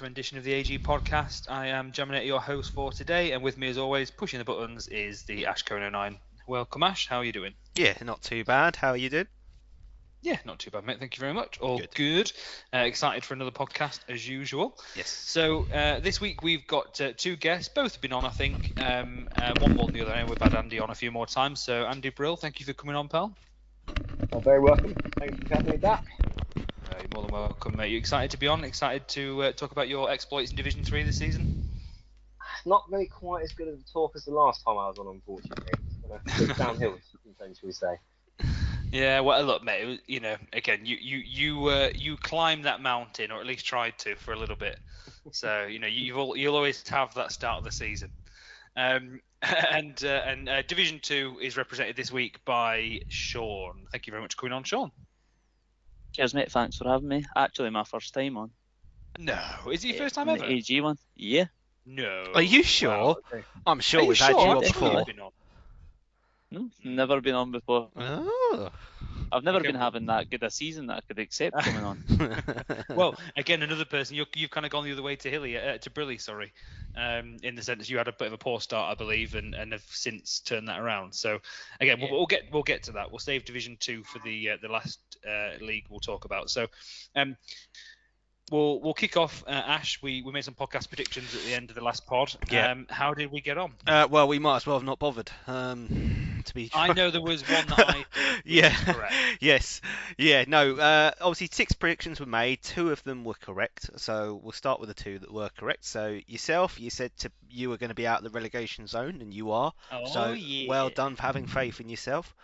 and welcome to the latest rendition of the AG podcast. I am Jaminator, your host for today, and with me, as always, pushing the buttons is the Ash Conan 9. Welcome, Ash. How are you doing? Yeah, not too bad. How are you doing? Yeah, not too bad, mate. Thank you very much. All good. Good. Uh, excited for another podcast as usual. Yes. So uh, this week we've got uh, two guests. Both have been on, I think. Um, uh, one more than the other. And we've had Andy on a few more times. So Andy Brill, thank you for coming on, pal. Oh, very welcome. Thanks for having me back. Uh, you're more than welcome, mate. You excited to be on? Excited to uh, talk about your exploits in Division Three this season? Not really quite as good of a talk as the last time I was on, unfortunately. It's downhill, shall we say. Yeah, well, look, mate. was- You know, again, you you you uh, you climbed that mountain, or at least tried to, for a little bit. So you know, you've all, you'll always have that start of the season. Um, and uh, and uh, Division Two is represented this week by Sean. Thank you very much for coming on, Sean. Cheers, mate. Thanks for having me. Actually, my first time on. No, is it your Eh, first time on ever? The AG one. Yeah. No. Are you sure? Wow. I'm sure Are you we've sure? had you on thought you'd before. been on. No, never been on before. Oh. I've never Okay. been having that good a season that I could accept coming on. Well, again, another person. You're, you've kind of gone the other way to Hilly, uh, to Brilly, sorry, um, in the sense you had a bit of a poor start, I believe, and, and have since turned that around. So, again, we'll, we'll get we'll get to that. We'll save Division Two for the uh, the last uh, league we'll talk about. So, um, we'll we'll kick off. Uh, Ash, we, we made some podcast predictions at the end of the last pod. Yeah. Um, how did we get on? uh, well, we might as well have not bothered. Um, to be. I know there was one that I. yeah. correct. yes. Yeah. No. Uh, obviously, six predictions were made. Two of them were correct. So we'll start with the two that were correct. So yourself, you said to you were going to be out of the relegation zone, and you are. Oh, so yeah. well done for having faith in yourself.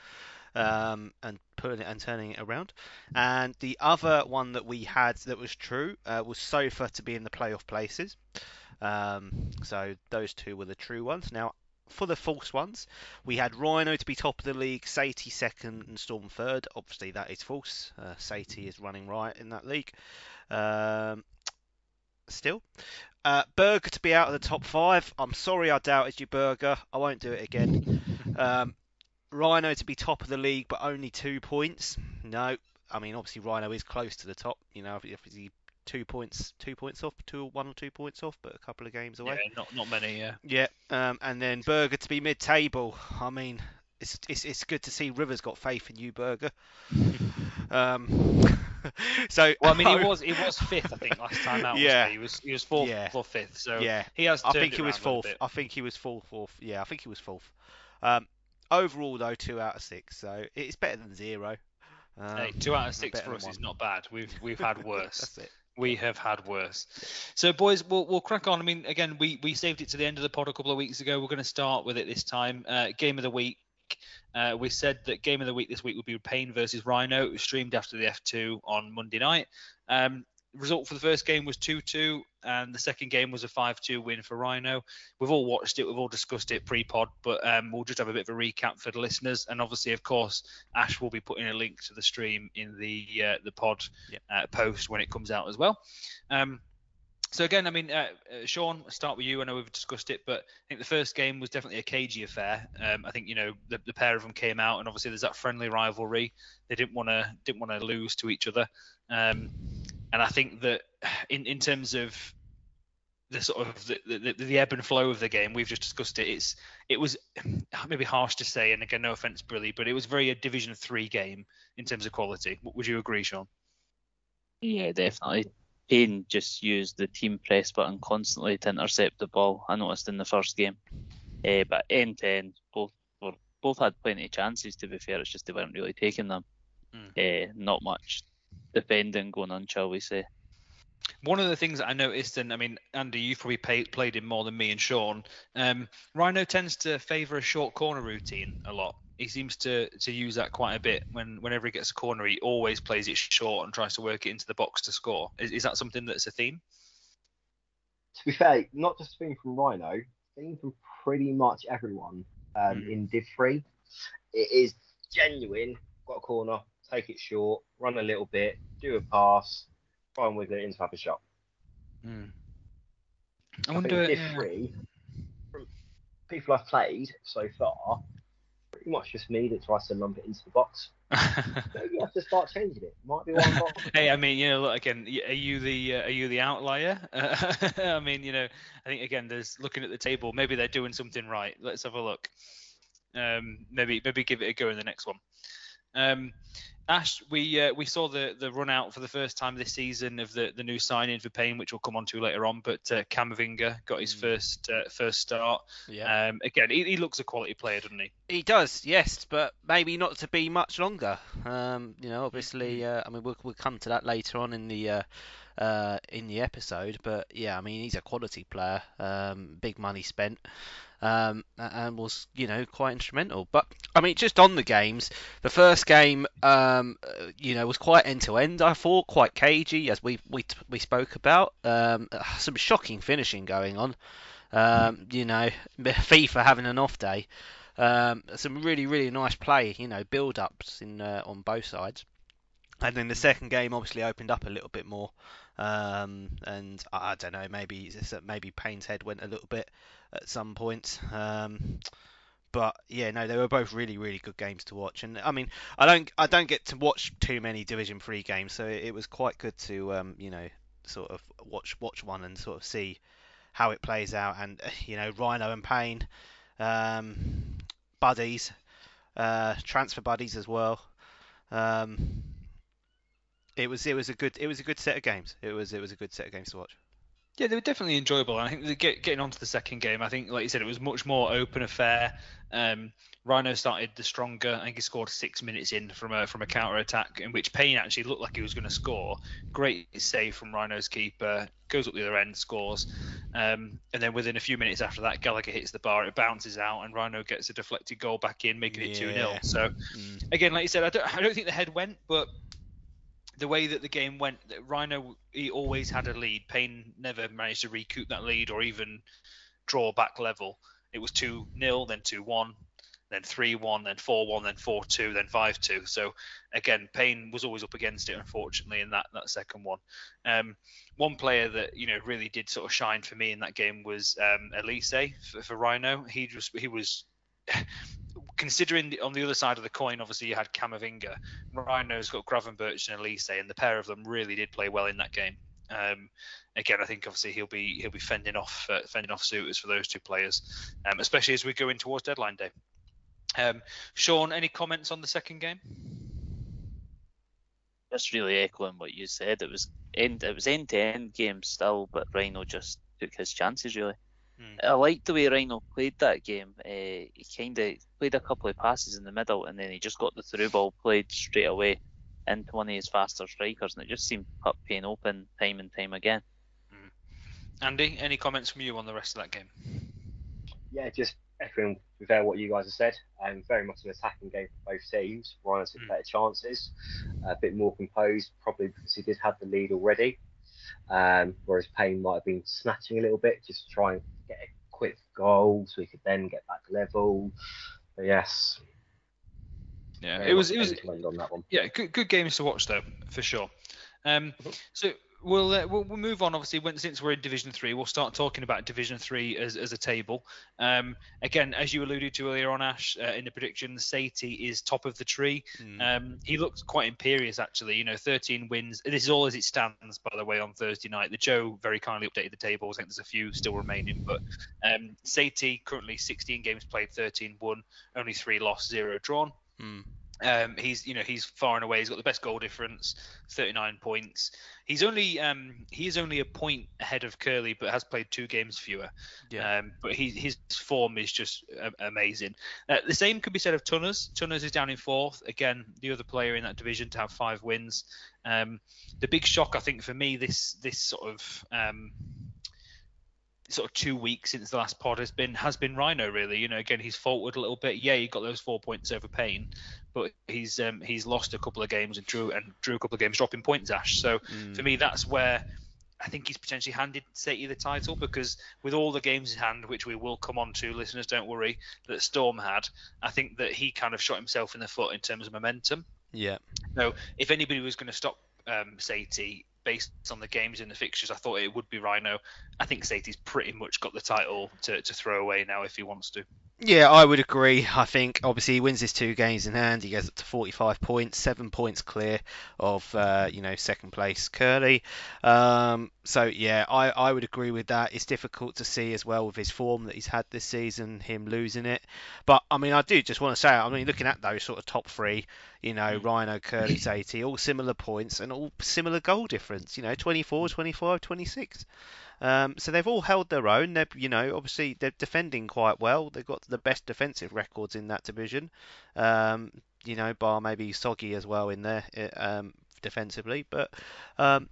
Um, and putting it and turning it around. And the other one that we had that was true uh, was Sofa to be in the playoff places. Um, so those two were the true ones. Now, for the false ones, we had Rhino to be top of the league, Satie second, and Storm third. Obviously, that is false. Uh, Satie is running right in that league. Um, still. Uh, Burger to be out of the top five. I'm sorry I doubted you, Burger. I won't do it again. Um, Rhino to be top of the league, but only two points. No, I mean obviously Rhino is close to the top. You know, if, he two points, two points off, two one or two points off, but a couple of games away. Yeah, not not many. Yeah. Yeah, um, and then Burger to be mid-table. I mean, it's it's it's good to see Rivers got faith in you, Burger. um, so Well, I mean, he was he was fifth, I think, last time out. Yeah. wasn't he? he was he was fourth Yeah. or fifth. So yeah, he has. I think he was around a little fourth. I think he was fourth. fourth. Yeah, I think he was fourth. Um, overall though, two out of six, so it's better than zero. Um, Hey, two out of six for us is not bad. We've we've had worse. That's it. we have had worse. So, boys, we'll we'll crack on. I mean, again, we we saved it to the end of the pod a couple of weeks ago. We're going to start with it this time. Uh, game of the week. Uh, we said that game of the week this week would be Payne versus Rhino. It was streamed after the F2 on Monday night. Um, result for the first game was 2-2, and the second game was a 5-2 win for Rhino. We've all watched it, we've all discussed it pre-pod, but um, we'll just have a bit of a recap for the listeners. And obviously, of course, Ash will be putting a link to the stream in the uh, the pod Yep. uh, post when it comes out as well. Um, so again, I mean, uh, uh, Sean, I'll start with you. I know we've discussed it, but I think the first game was definitely a cagey affair. Um, I think you know the, the pair of them came out, and obviously there's that friendly rivalry. They didn't want to didn't want to lose to each other, um, and I think that in in terms of the sort of the, the, the ebb and flow of the game, we've just discussed it. It's it was maybe harsh to say, and again, no offense, Brilly, but it was very a Division Three game in terms of quality. Would you agree, Sean? Yeah, definitely. Payne just used the team press button constantly to intercept the ball. I noticed in the first game. Uh, but end to end, both were both had plenty of chances. To be fair, it's just they weren't really taking them. Uh, not much defending going on, shall we say? One of the things that I noticed, and I mean, Andy, you've probably pay, played him more than me and Sean. Um, Rhino tends to favour a short corner routine a lot. He seems to to use that quite a bit. When whenever he gets a corner, he always plays it short and tries to work it into the box to score. Is, is that something that's a theme? To be fair, not just a thing from Rhino, a thing from pretty much everyone um, Mhm. in Div 3. It is genuine. Got a corner, take it short, run a little bit, do a pass, try and wiggle it into have a shot. I I wonder. think Div yeah. 3, from people I've played so far, pretty much just me that tries to lump it into the box. Maybe I have to start changing it. Might be one hey, I mean, you know, look again. Are you the uh, are you the outlier? Uh, I mean, you know, I think again, there's looking at the table. Maybe they're doing something right. Let's have a look. Um, maybe maybe give it a go in the next one. Um, Ash, we uh, we saw the the run out for the first time this season of the, the new signing for Payne, which we'll come on to later on. But uh, Camavinga got his Mm. first uh, first start. Yeah. Um, again, he, he looks a quality player, doesn't he? He does, yes, but maybe not to be much longer. Um, you know, obviously, uh, I mean, we'll, we'll come to that later on in the uh, uh, in the episode. But yeah, I mean, he's a quality player. Um, big money spent, um, and was you know quite instrumental. But I mean, just on the games, the first game, um, uh, you know, was quite end to end. I thought quite cagey, as we we we spoke about. Um, some shocking finishing going on. Um, you know, FIFA having an off day. Um, some really really nice play, you know, build ups in uh, on both sides. And then the second game obviously opened up a little bit more. Um, and I, don't know, maybe maybe Payne's head went a little bit at some points. Um, but yeah, no, they were both really, really good games to watch. And I mean, I don't, I don't get to watch too many Division Three games, so it, it was quite good to, um, you know, sort of watch, watch one and sort of see how it plays out. And you know, Rhino and Payne, um, buddies, uh, transfer buddies as well. Um, it was, it was a good, it was a good set of games. It was, it was a good set of games to watch. Yeah, they were definitely enjoyable. And I think get, getting on to the second game, I think, like you said, it was much more open affair. Um, Rhino started the stronger. I think he scored six minutes in from a from a counter attack, in which Payne actually looked like he was going to score. Great save from Rhino's keeper. Goes up the other end, scores. Um, and then within a few minutes after that, Gallagher hits the bar. It bounces out, and Rhino gets a deflected goal back in, making it two 0 So Mm. again, like you said, I don't, I don't think the head went, but the way that the game went, Rhino he always had a lead. Payne never managed to recoup that lead or even draw back level. It was two 0 then two one, then three one, then four one, then four two, then five two. So again, Payne was always up against it, unfortunately, in that that second one. Um, one player that you know really did sort of shine for me in that game was um, Elise for, for Rhino. He just he was. Considering the, on the other side of the coin, obviously you had Camavinga, Rhino's got Gravenberch and Elise, and the pair of them really did play well in that game. Um, again, I think obviously he'll be he'll be fending off uh, fending off suitors for those two players, um, especially as we go in towards deadline day. Um, Sean, any comments on the second game? Just really echoing what you said. It was end. It was end to end game still, but Rhino just took his chances really. Hmm. I liked the way Rhino played that game. Uh, he kind of played a couple of passes in the middle, and then he just got the through ball played straight away into one of his faster strikers, and it just seemed to cut Payne open time and time again. Andy, any comments from you on the rest of that game? yeah, just echoing with uh, what you guys have said. Um, very much an attacking game for both teams. Rhino took Mm. better chances, a bit more composed, probably because he did have the lead already. Um, whereas Payne might have been snatching a little bit, just trying to get a quick goal so he could then get back level. But yes, Yeah, very it was it was on that one. yeah, good, good games to watch though, for sure. Um, so we'll, uh, we'll we'll move on. Obviously, when, since we're in Division Three, we'll start talking about Division Three as, as a table. Um, again, as you alluded to earlier on, Ash, uh, in the prediction, Satie is top of the tree. Mm. Um, he looks quite imperious actually. You know, 13 wins. This is all as it stands, by the way, on Thursday night. The Joe very kindly updated the tables. I think there's a few still remaining, but um, Satie currently 16 games played, 13 won, only three lost, zero drawn. Mm. Um, he's you know he's far and away. He's got the best goal difference, 39 points. He's only um, he is only a point ahead of Curly, but has played two games fewer. Yeah. Um, but he, his form is just uh, amazing. Uh, the same could be said of Tunners. Tunners is down in fourth. Again, the other player in that division to have five wins. Um, the big shock, I think, for me this this sort of um, sort of two weeks since the last pod has been has been Rhino really. You know, again he's faltered a little bit. Yeah, he got those four points over Payne, but he's um, he's lost a couple of games and drew and drew a couple of games dropping points. Ash. So Mm. for me, that's where I think he's potentially handed Satie the title because with all the games in hand, which we will come on to, listeners, don't worry, that Storm had, I think that he kind of shot himself in the foot in terms of momentum. Yeah. So if anybody was going to stop um, Satie based on the games in the fixtures, I thought it would be Rhino. I think Satie's pretty much got the title to, to throw away now if he wants to. Yeah, I would agree. I think obviously he wins his two games in hand. He goes up to 45 points, seven points clear of uh, you know second place Curly. Um, so yeah, I, I would agree with that. It's difficult to see as well with his form that he's had this season, him losing it. But I mean, I do just want to say, I mean, looking at those sort of top three, you know, Rhino, Curly, 80, all similar points and all similar goal difference. You know, 24, 25, 26. Um, so they've all held their own. They're, you know, obviously they're defending quite well. They've got the best defensive records in that division. Um, you know, bar maybe Soggy as well in there um, defensively. But um,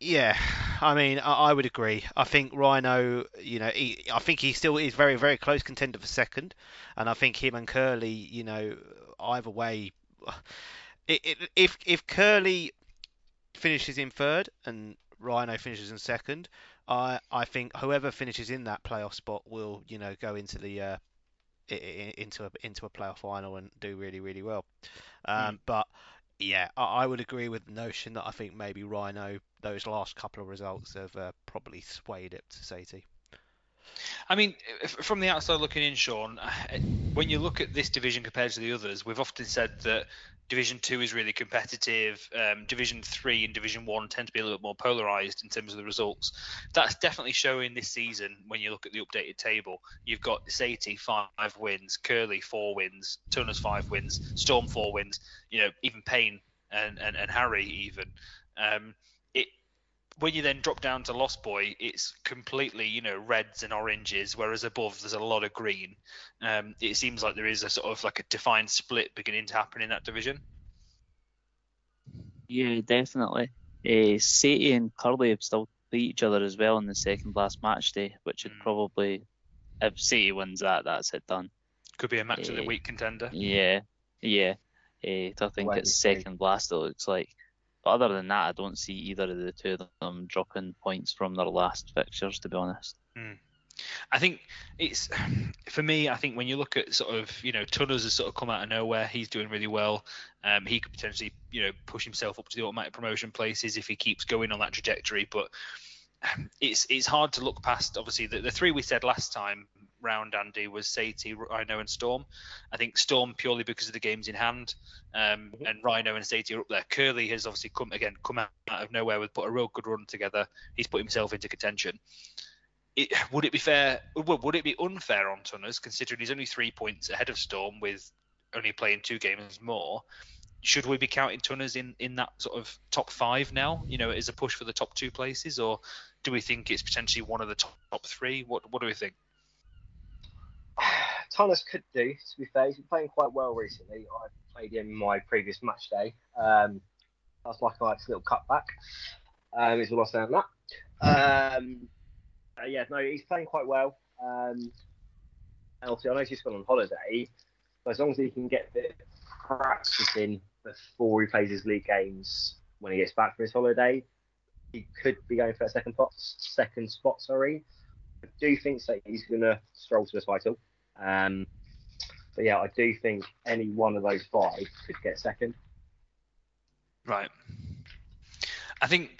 yeah, I mean, I, I, would agree. I think Rhino, you know, he, I think he still is very, very close contender for second, and I think him and Curly, you know, either way, if if Curly finishes in third and Rhino finishes in second, I I think whoever finishes in that playoff spot will you know go into the uh, into a into a playoff final and do really really well. Um, mm. But yeah, I, I, would agree with the notion that I think maybe Rhino those last couple of results have uh, probably swayed it to Sati. I mean, from the outside looking in, Sean, when you look at this division compared to the others, we've often said that Division Two is really competitive. Um, Division Three and Division One tend to be a little bit more polarized in terms of the results. That's definitely showing this season when you look at the updated table. You've got Sati five wins, Curly four wins, Tunners five wins, Storm four wins. You know, even Payne and and, and Harry even. Um, when you then drop down to Lost Boy, it's completely, you know, reds and oranges, whereas above there's a lot of green. Um, it seems like there is a sort of like a defined split beginning to happen in that division. Yeah, definitely. Uh, Sati and Curly have still beat each other as well in the second last match day, which would mm. probably, if City wins that, that's it done. Could be a match uh, of the week contender. Yeah, yeah. Uh, I think it's second last. It looks like. But other than that, I don't see either of the two of them dropping points from their last fixtures, to be honest. Mm. I think it's for me. I think when you look at sort of you know Tunners has sort of come out of nowhere. He's doing really well. Um, he could potentially you know push himself up to the automatic promotion places if he keeps going on that trajectory. But it's it's hard to look past obviously the, the three we said last time round, Andy, was Sati, Rhino, and Storm. I think Storm purely because of the games in hand, um, mm-hmm. and Rhino and Sati are up there. Curly has obviously come again, come out, of nowhere with put a real good run together. He's put himself into contention. It, would it be fair? Would it be unfair on Tunners considering he's only three points ahead of Storm with only playing two games more? Should we be counting Tunners in in that sort of top five now? You know, as a push for the top two places, or do we think it's potentially one of the top, top three? What what do we think? Tunners could do, to be fair. He's been playing quite well recently. I played him my previous match day. Um, that's like a nice little cutback. Um, is all I'll say on that. Um, uh, yeah, no, he's playing quite well. Um, I know he's gone on holiday, but as long as he can get a of practice in before he plays his league games when he gets back from his holiday, he could be going for a second spot. Second spot, sorry. I do think that he's going to stroll to the title. Um, but yeah, I do think any one of those five could get second. Right. I think.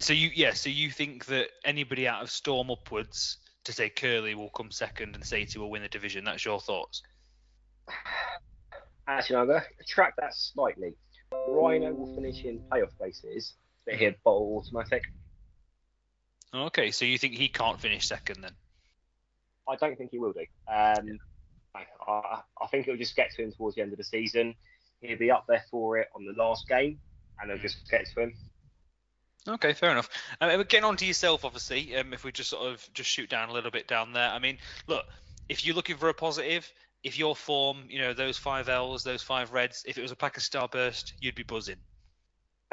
So you yeah, so you think that anybody out of Storm upwards to say Curly will come second and Sati will win the division? That's your thoughts. Actually, I'm going to retract that slightly. Rhino will finish in playoff places, but he'll bowl automatic. Okay, so you think he can't finish second then? I don't think he will do. Um, I, I, think it'll just get to him towards the end of the season. He'll be up there for it on the last game, and it'll just get to him. Okay, fair enough. Um, getting on to yourself, obviously, um, if we just sort of just shoot down a little bit down there. I mean, look, if you're looking for a positive, if your form, you know, those five L's, those five Reds, if it was a pack of Starburst, you'd be buzzing.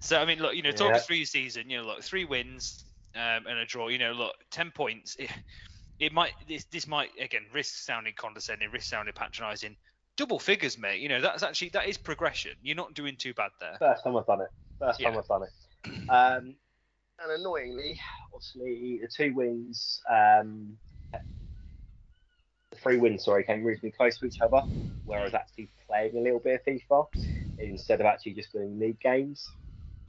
so I mean, look, you know, talk yeah. us through your season. You know, look, three wins, um, and a draw. You know, look, ten points. It, it might this this might again risk sounding condescending, risk sounding patronising. Double figures, mate. You know that's actually that is progression. You're not doing too bad there. First time I've done it. First yeah. time I've done it. Um, and annoyingly, obviously the two wins, um, the three wins, sorry, came reasonably close to each other. Where I was actually playing a little bit of FIFA instead of actually just doing league games.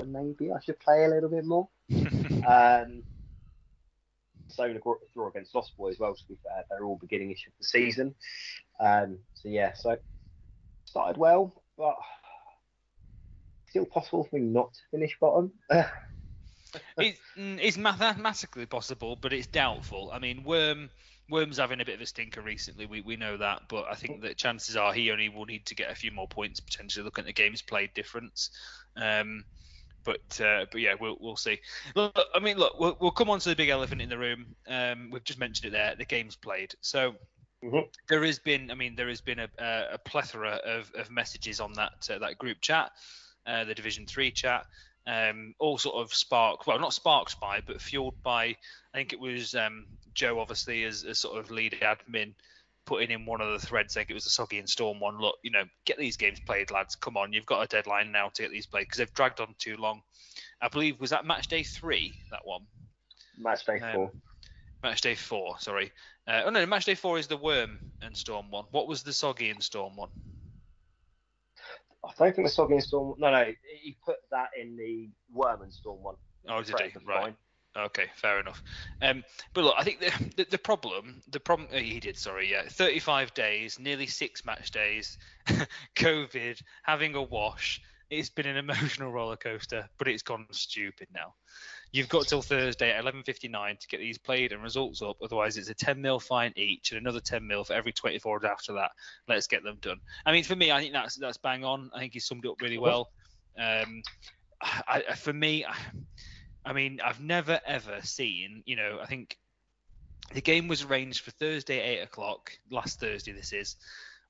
Maybe I should play a little bit more. um, same draw against Lost Boy as well. To be fair, they're all beginning issue of the season. Um, so yeah, so started well, but still possible for me not to finish bottom. it's, mm, it's mathematically possible, but it's doubtful. I mean, Worm Worm's having a bit of a stinker recently. We we know that, but I think that chances are he only will need to get a few more points potentially. Looking at the games played difference. Um, but uh, but yeah, we'll we'll see. Look, I mean, look, we'll, we'll come on to the big elephant in the room. Um, we've just mentioned it there. The games played. So mm-hmm. there has been, I mean, there has been a, a plethora of, of messages on that uh, that group chat, uh, the Division Three chat. Um, all sort of spark, well, not sparked by, but fueled by. I think it was um, Joe, obviously, as, as sort of lead admin, putting in one of the threads. like it was the Soggy and Storm one. Look, you know, get these games played, lads. Come on, you've got a deadline now to get these played because they've dragged on too long. I believe was that match day three that one. Match day um, four. Match day four. Sorry. Uh, oh no, match day four is the Worm and Storm one. What was the Soggy and Storm one? I don't think the Soggy and Storm. No, no, he put that in the Worm and Storm one. Oh, did he? Right. Okay, fair enough. Um, but look, I think the, the, the problem, the problem uh, he did, sorry, yeah, 35 days, nearly six match days, COVID, having a wash. It's been an emotional roller coaster, but it's gone stupid now. You've got till Thursday at 11:59 to get these played and results up. Otherwise, it's a 10 mil fine each and another 10 mil for every 24 hours after that. Let's get them done. I mean, for me, I think that's that's bang on. I think he summed it up really well. Um, I, for me. I, I mean, I've never ever seen, you know, I think the game was arranged for Thursday, eight o'clock. Last Thursday, this is.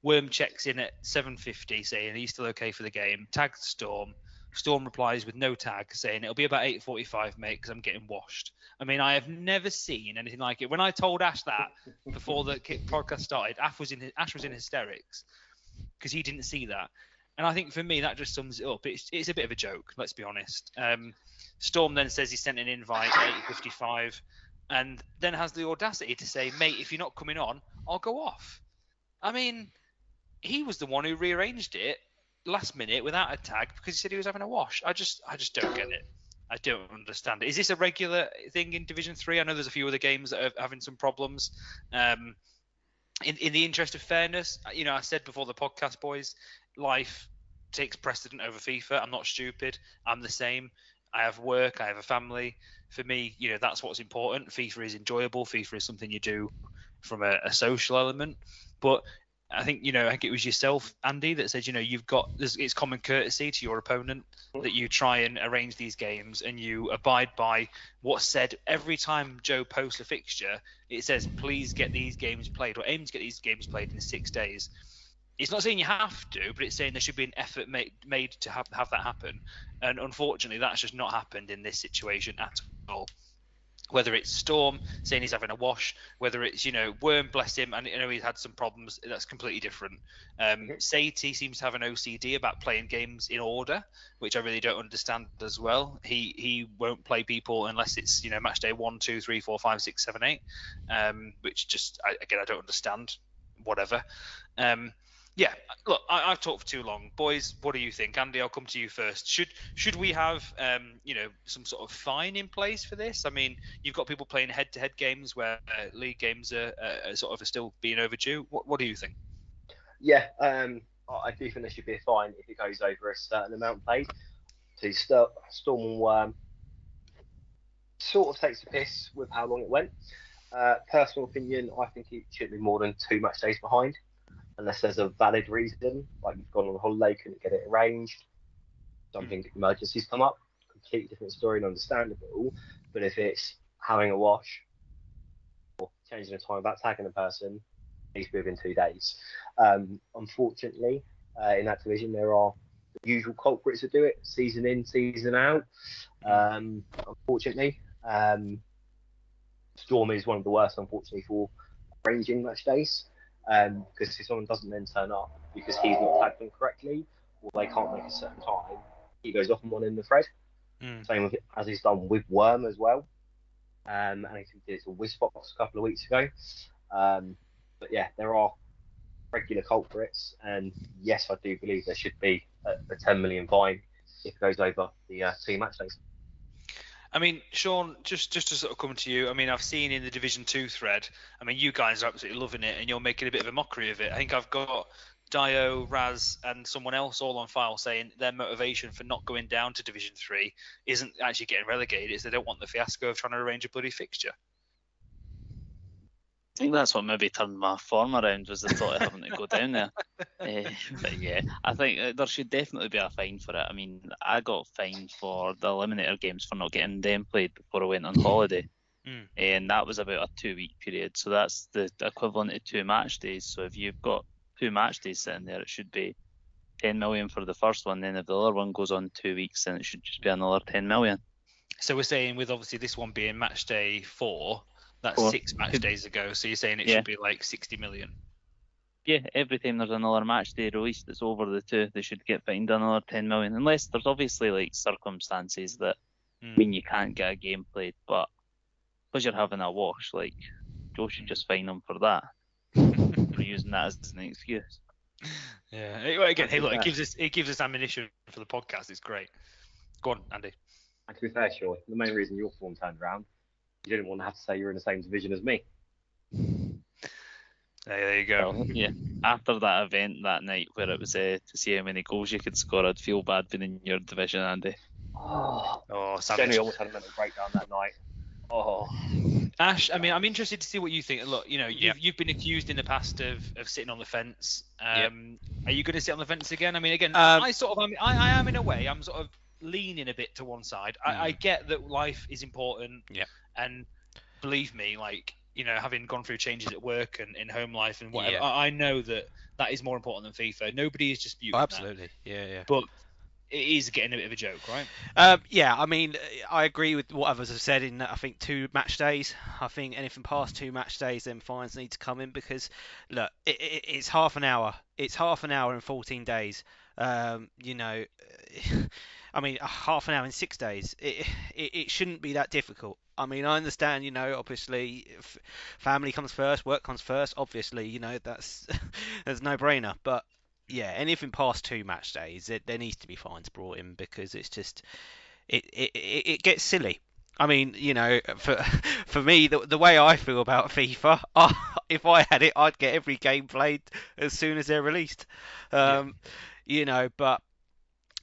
Worm checks in at 7:50, saying he's still okay for the game. Tags Storm. Storm replies with no tag, saying it'll be about 8:45, mate, because I'm getting washed. I mean, I have never seen anything like it. When I told Ash that before the podcast started, Ash was in Ash was in hysterics because he didn't see that. And I think for me that just sums it up. It's it's a bit of a joke, let's be honest. Um, Storm then says he sent an invite at 8:55, and then has the audacity to say, "Mate, if you're not coming on, I'll go off." I mean, he was the one who rearranged it last minute without a tag because he said he was having a wash. I just, I just don't get it. I don't understand it. Is this a regular thing in Division Three? I know there's a few other games that are having some problems. Um, in, in the interest of fairness, you know, I said before the podcast, boys, life takes precedent over FIFA. I'm not stupid. I'm the same. I have work, I have a family. For me, you know, that's what's important. FIFA is enjoyable. FIFA is something you do from a, a social element. But I think you know, I think it was yourself, Andy, that said, you know, you've got it's common courtesy to your opponent that you try and arrange these games and you abide by what's said every time Joe posts a fixture. It says, please get these games played or aim to get these games played in six days it's not saying you have to, but it's saying there should be an effort made, made to have, have that happen. And unfortunately, that's just not happened in this situation at all. Whether it's Storm saying he's having a wash, whether it's you know Worm, bless him, and you know he's had some problems. That's completely different. Um. Seems to have an OCD about playing games in order, which I really don't understand as well. He he won't play people unless it's you know match day one, two, three, four, five, six, seven, eight, um, which just I, again I don't understand. Whatever. Um, yeah, look, I, have talked for too long, boys. What do you think, Andy? I'll come to you first. Should should we have, um, you know, some sort of fine in place for this? I mean, you've got people playing head-to-head games where uh, league games are, uh, sort of still being overdue. What what do you think? Yeah, um, I do think there should be a fine if it goes over a certain amount played. To Storm and Worm sort of takes the piss with how long it went. Uh, personal opinion, I think it should be more than two match days behind unless there's a valid reason, like you've gone on a holiday, couldn't get it arranged, something mm. emergencies come up, completely different story and understandable. But if it's having a wash or changing the time about tagging a person, needs to be within two days. Um, unfortunately, uh, in that division, there are the usual culprits that do it, season in, season out. Um, unfortunately, um, Storm is one of the worst, unfortunately, for arranging match days because um, if someone doesn't then turn up because he's not tagged them correctly or they can't make a certain time, he goes off and one in the thread. Mm. Same with as he's done with Worm as well. Um, and I think he did it to Whizbox a couple of weeks ago. Um, but yeah, there are regular culprits, and yes, I do believe there should be a, a 10 million fine if it goes over the uh, two match days. I mean, Sean, just just to sort of come to you. I mean, I've seen in the Division Two thread. I mean, you guys are absolutely loving it, and you're making a bit of a mockery of it. I think I've got Dio, Raz, and someone else all on file saying their motivation for not going down to Division Three isn't actually getting relegated; it's they don't want the fiasco of trying to arrange a bloody fixture. I think that's what maybe turned my form around was the thought of having to go down there. Uh, but yeah, I think uh, there should definitely be a fine for it. I mean, I got fined for the Eliminator games for not getting them played before I went on holiday. Mm. And that was about a two week period. So that's the equivalent of two match days. So if you've got two match days sitting there, it should be 10 million for the first one. Then if the other one goes on two weeks, then it should just be another 10 million. So we're saying with obviously this one being match day four, that's Four. six match Could- days ago. So you're saying it Yeah. should be like 60 million. Yeah, every time there's another match day released that's over the two, they should get fined another 10 million. Unless there's obviously like circumstances that Mm. mean you can't get a game played, but because you're having a wash, like Joe should just fine them for that, for using that as an excuse. Yeah. Well, Again, That's hey, look, it gives us it gives us ammunition for the podcast. It's great. Go on, Andy. And to be fair, sure, the main reason your form turned around, you didn't want to have to say you're in the same division as me. There, there you go. Well, yeah, after that event that night where it was uh, to see how many goals you could score, I'd feel bad being in your division, Andy. Oh, Oh, savage. Jenny almost had a mental breakdown that night. Oh, Ash, I mean, I'm interested to see what you think. Look, you know, you've, Yeah. you've been accused in the past of, of sitting on the fence. Yep. Um, Are you going to sit on the fence again? I mean, again, Um, I sort of, I, mean, I, I am in a way, I'm sort of leaning a bit to one side. I, I get that life is important. Yep. And believe me, like, you know, having gone through changes at work and in home life and whatever, Yeah. I, I know that that is more important than FIFA. Nobody is disputing Oh, that. absolutely. Yeah, yeah. But it is getting a bit of a joke, right? Um, yeah, I mean, I agree with what others have said in I think two match days. I think anything past two match days, then fines need to come in because, look, it, it, it's half an hour. It's half an hour in 14 days. Um, you know, I mean, a half an hour in six days. It, it, it shouldn't be that difficult. I mean, I understand, you know, obviously, f- family comes first, work comes first. Obviously, you know, that's that's no brainer. But yeah, anything past two match days, it, there needs to be fines brought in because it's just it it, it, it gets silly. I mean, you know, for for me, the, the way I feel about FIFA, if I had it, I'd get every game played as soon as they're released. Um, You know, but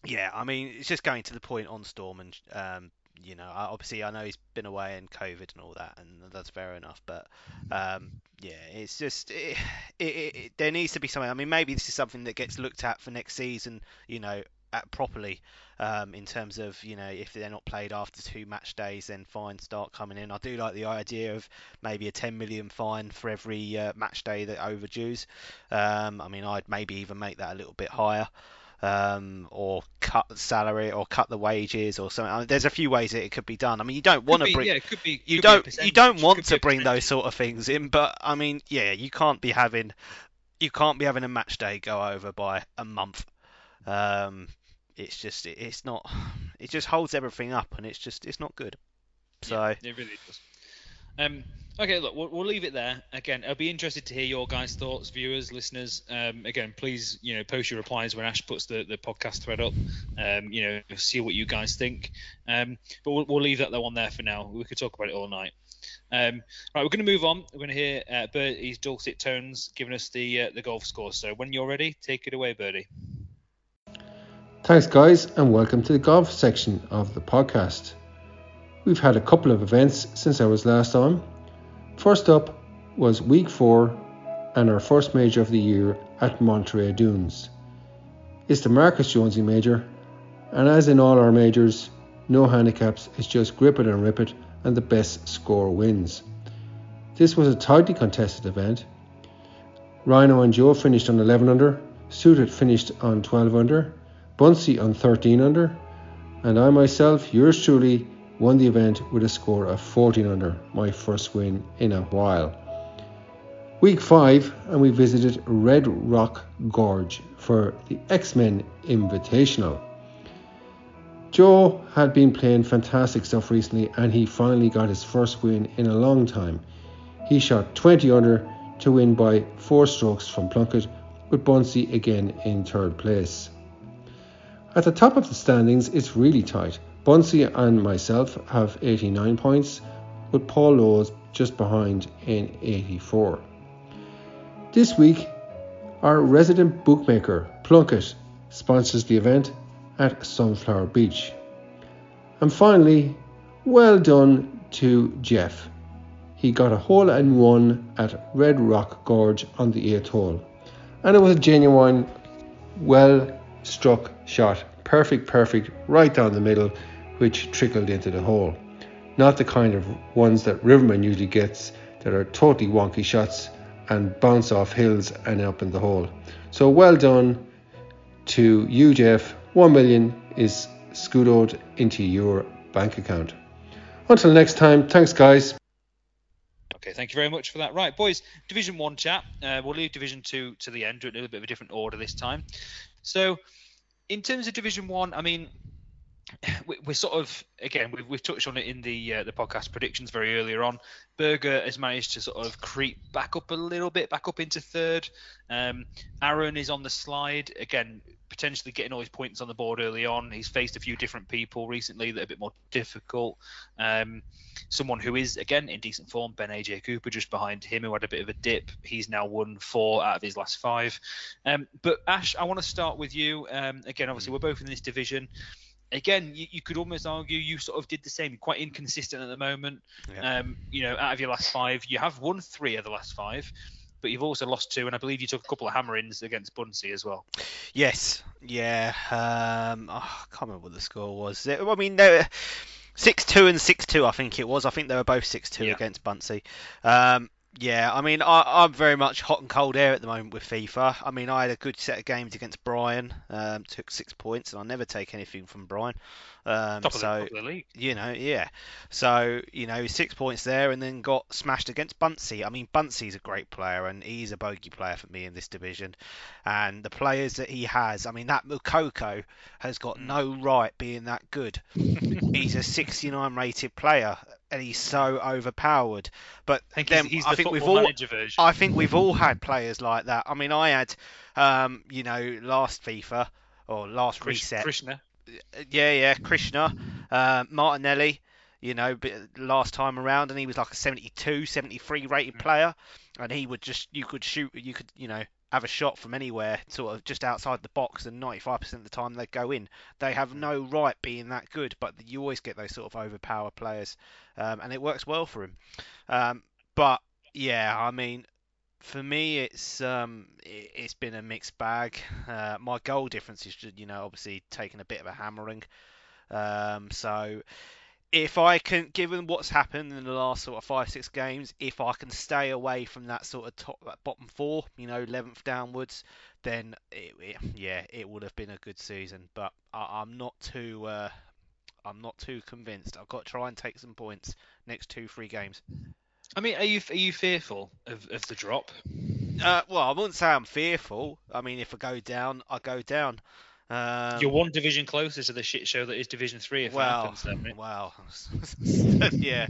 yeah, I mean, it's just going to the point on Storm, and um, you know, obviously, I know he's been away and COVID and all that, and that's fair enough. But um, yeah, it's just it, it, it, there needs to be something. I mean, maybe this is something that gets looked at for next season. You know, properly um, in terms of you know if they're not played after two match days, then fines start coming in. I do like the idea of maybe a 10 million fine for every uh, match day that overdues. Um, I mean, I'd maybe even make that a little bit higher. Um, or cut salary, or cut the wages, or something. I mean, there's a few ways that it could be done. I mean, you don't want to bring, yeah, it could be. you could don't you don't want to bring those sort of things in but i mean yeah you can't be having you can't be having a match day go over by a month um it's just it, it's not it just holds everything up and it's just it's not good so Yeah, it really does. Um, okay, look, we'll, we'll leave it there. Again, I'll be interested to hear your guys' thoughts, viewers, listeners. Um, again, please, you know, post your replies when Ash puts the, the podcast thread up. Um, you know, see what you guys think. Um, but we'll, we'll leave that though on there for now. We could talk about it all night. Um, right, we're going to move on. We're going to hear uh, Bertie's dulcet tones giving us the uh, the golf score. So when you're ready, take it away, Bertie. Thanks, guys, and welcome to the golf section of the podcast. We've had a couple of events since I was last on. First up was week four and our first major of the year at Monterey Dunes. It's the Marcus Jonesy Major, and as in all our majors, no handicaps, it's just grip it and rip it, and the best score wins. This was a tightly contested event. Rhino and Joe finished on 11 under, Suited finished on 12 under, Bunsey on 13 under, and I myself, yours truly, won the event with a score of 14 under, my first win in a while. Week 5, and we visited Red Rock Gorge for the X Men Invitational. Joe had been playing fantastic stuff recently, and he finally got his first win in a long time. He shot 20 under to win by four strokes from Plunkett, with Bunsey again in third place. At the top of the standings, it's really tight. Bunsey and myself have 89 points, with Paul Lowes just behind in 84. This week, our resident bookmaker, Plunket, sponsors the event at Sunflower Beach. And finally, well done to Jeff. He got a hole and one at Red Rock Gorge on the 8th hole. And it was a genuine, well struck shot. Perfect, perfect, right down the middle, which trickled into the hole. Not the kind of ones that Riverman usually gets that are totally wonky shots and bounce off hills and up in the hole. So well done to you, Jeff. One million is scudoed into your bank account. Until next time, thanks, guys. Okay, thank you very much for that. Right, boys, Division One chat. Uh, we'll leave Division Two to the end, a little bit of a different order this time. So, in terms of Division One, I mean, we're sort of again we've, we've touched on it in the uh, the podcast predictions very earlier on. Berger has managed to sort of creep back up a little bit, back up into third. Um, Aaron is on the slide again, potentially getting all his points on the board early on. He's faced a few different people recently that are a bit more difficult. Um, someone who is again in decent form, Ben AJ Cooper, just behind him, who had a bit of a dip. He's now won four out of his last five. Um, but Ash, I want to start with you. Um, again, obviously we're both in this division again, you, you could almost argue you sort of did the same. You're quite inconsistent at the moment. Yeah. Um, you know, out of your last five, you have won three of the last five, but you've also lost two, and I believe you took a couple of hammer-ins against Bunsey as well. Yes, yeah. Um, oh, I can't remember what the score was. I mean, six two and six two. I think it was. I think they were both six two Yeah. against Bunsey. Um, yeah, I mean, I, I'm very much hot and cold air at the moment with FIFA. I mean, I had a good set of games against Brian. Um, took six points, and I never take anything from Brian. Um, Top so of the league. you know, yeah. So, you know, six points there and then got smashed against Bunsey. I mean, Bunsey's a great player and he's a bogey player for me in this division. And the players that he has, I mean, that Moukoko has got Mm. no right being that good. he's a 69 rated player and he's so overpowered. But I think then he's, he's I the think we've all. I think we've all had players like that. I mean, I had, um, you know, last FIFA or last Krish- reset. Krishna. Yeah, yeah, Krishna, uh, Martinelli, you know, last time around, and he was like a 72, 73 rated Mm. player, and he would just, you could shoot, you could, you know, have a shot from anywhere, sort of just outside the box, and 95% of the time they'd go in. They have no right being that good, but you always get those sort of overpowered players, um, and it works well for him. Um, but yeah, I mean, for me, it's um, it, it's been a mixed bag. Uh, my goal difference is, you know, obviously taking a bit of a hammering. Um, so if I can, given what's happened in the last sort of five, six games, if I can stay away from that sort of top, that bottom four, you know, 11th downwards, then it, it, yeah, it would have been a good season. But I, I'm not too, uh, I'm not too convinced. I've got to try and take some points next two, three games. I mean, are you are you fearful of, of the drop? Uh, well, I wouldn't say I'm fearful. I mean, if I go down, I go down. Um, You're one division closer to the shit show that is Division Three. If that well, happens, then, well, yeah,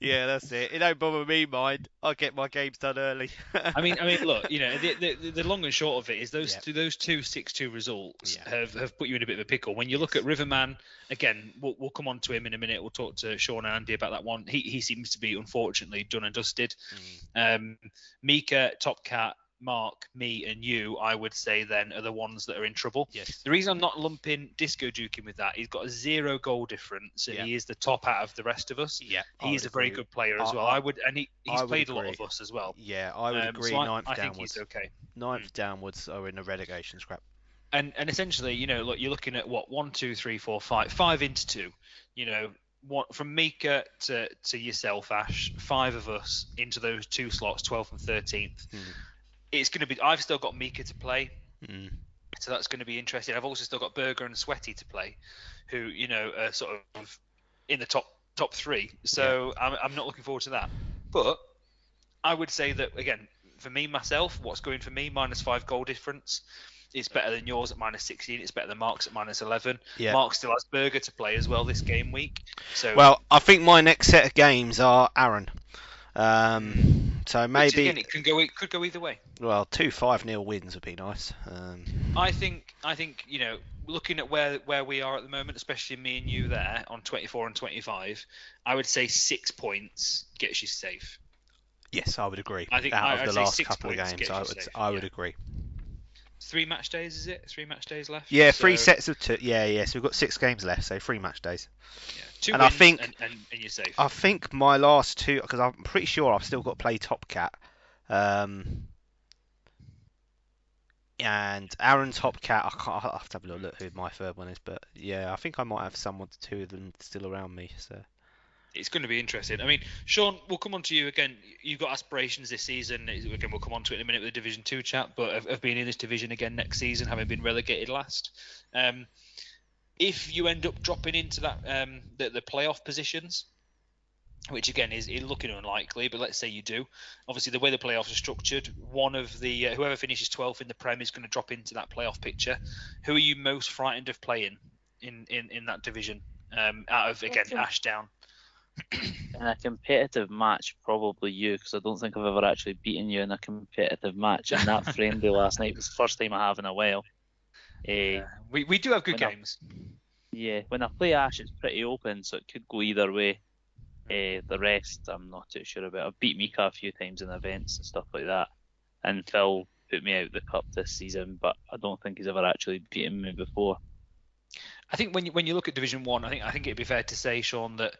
yeah, that's it. It don't bother me, mind. I get my games done early. I mean, I mean, look, you know, the, the, the long and short of it is those two, those two six-two results Yeah. have, have put you in a bit of a pickle. When you look at Riverman, again, we'll, we'll come on to him in a minute. We'll talk to Sean and Andy about that one. He he seems to be unfortunately done and dusted. Mm. Um, Mika, Top Cat, Mark, me, and you, I would say then are the ones that are in trouble. yes. The reason I'm not lumping Disco Duke in with that, he's got a zero goal difference, and Yeah. he is the top out of the rest of us. Yeah. I He's would a very agree. good player as I- well. I- I would, and he, he's played a lot of us as well. Yeah, I would Um, agree. so I, ninth I think downwards. he's okay. Ninth downwards are in a relegation scrap. And and essentially, you know, look, you're looking at what one, two, three, four, five, five into two. You know, what from Mika to to yourself, Ash, five of us into those two slots, 12th and 13th. Hmm. It's going to be. I've still got Mika to play. Mm. so that's going to be interesting. I've also still got Berger and Sweaty to play, who you know are sort of in the top top three. So I'm, I'm not looking forward to that. But I would say that again, for me myself, what's going for me minus five goal difference. It's better than yours at minus 16. It's better than Mark's at minus 11. Yeah. Mark still has Berger to play as well this game week. So Well, I think my next set of games are Aaron. Um, so maybe, again, it can go it could go either way. well, two five nil wins would be nice. Um, I think I think you know looking at where where we are at the moment, especially me and you there on 24 and 25, I would say six points gets you safe. Yes, I would agree. I think Out I- of the last couple of games, I would safe, I would yeah. agree. Three match days, is it? Three match days left. Yeah, three sets of two. Yeah, yeah. So we've got six games left, so three match days. Yeah, two and I think- and, and, and you're safe. I think my last two, because I'm pretty sure I've still got to play Top Cat. Um, and Aaron Top Cat, I can't. I have to have a little look who my third one is, but yeah, I think I might have someone, two of them still around me. So it's going to be interesting. I mean, Sean, we'll come on to you again. You've got aspirations this season. Again, we'll come on to it in a minute with the Division Two chat. But of, of being in this division again next season, having been relegated last, um, if you end up dropping into that um, the, the playoff positions, which again is, is looking unlikely, but let's say you do. Obviously, the way the playoffs are structured, one of the uh, whoever finishes 12th in the Prem is going to drop into that playoff picture. Who are you most frightened of playing in in, in that division? Um, out of again Ashdown. In a competitive match, probably you, because I don't think I've ever actually beaten you in a competitive match. And that friendly last night was the first time I have in a while. Uh, We, we do have good When I- games. yeah, when I play Ash, it's pretty open, so it could go either way. Uh, the rest, I'm not too sure about. I've beat Mika a few times in events and stuff like that, and Phil put me out of the cup this season, but I don't think he's ever actually beaten me before. I think when you when you look at Division One, I think I think it'd be fair to say, Sean, that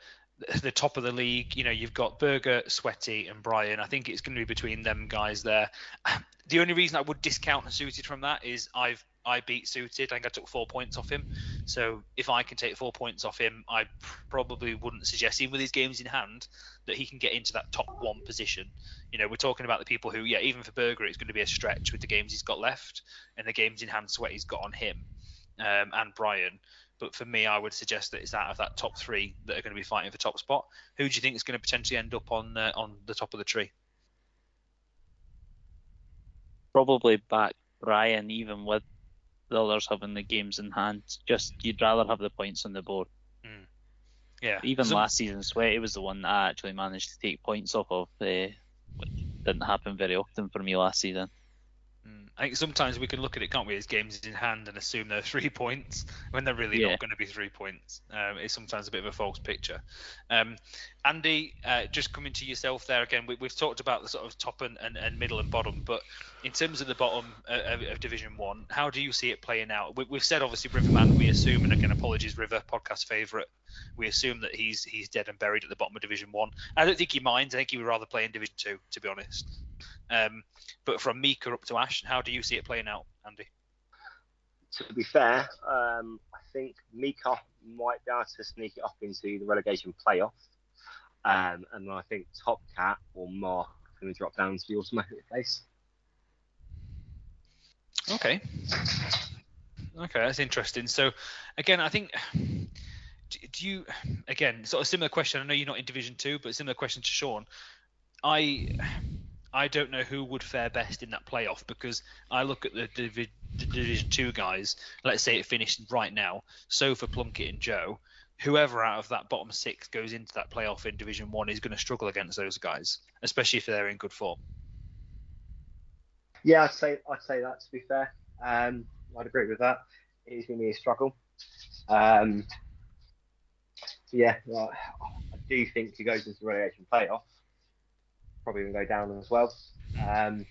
the- top of the league, you know, you've got Berger, Sweaty, and Brian. I think it's going to be between them guys there. The only reason I would discount Suited from that is I've I beat Suited. I think I took four points off him. So if I can take four points off him, I probably wouldn't suggest, even with his games in hand, that he can get into that top one position. You know, we're talking about the people who, yeah, even for Berger, it's going to be a stretch with the games he's got left and the games in hand Sweaty's got on him um, and Brian. But for me, I would suggest that it's out of that top three that are going to be fighting for top spot. Who do you think is going to potentially end up on uh, on the top of the tree? Probably back Brian, even with the others having the games in hand. Just you'd rather have the points on the board. Yeah, Even Some- last season, Sweaty was the one that I actually managed to take points off of, uh, which didn't happen very often for me last season. Mm, I think sometimes we can look at it, can't we, as games in hand and assume they're three points when they're really Yeah. not going to be three points. Um, it's sometimes a bit of a false picture. Um, Andy, uh, just coming to yourself there again, we, we've talked about the sort of top and, and, and middle and bottom, but in terms of the bottom uh, of, of Division One, how do you see it playing out? We, we've said obviously Riverman, we assume, and again apologies, River podcast favourite. We assume that he's he's dead and buried at the bottom of Division One. I don't think he minds. I think he would rather play in Division Two, to be honest. Um, but from Mika up to Ash, how do you see it playing out, Andy? To be fair, um, I think Mika might be able to sneak it up into the relegation playoff. Um, and I think Top Cat or Mark are going to drop down to the automatic place. Okay. Okay, that's interesting. So, again, I think. Do do you again sort of similar question? I know you're not in Division Two, but similar question to Sean. I I don't know who would fare best in that playoff because I look at the, Divi- the Division Two guys. Let's say it finished right now. So for Plunkett, and Joe. Whoever out of that bottom six goes into that playoff in Division One is going to struggle against those guys, especially if they're in good form. Yeah, I'd say I'd say that to be fair. Um, I'd agree with that. It is going to be a struggle. Um, yeah, well, I do think he goes into the relegation playoff probably going to go down as well, um,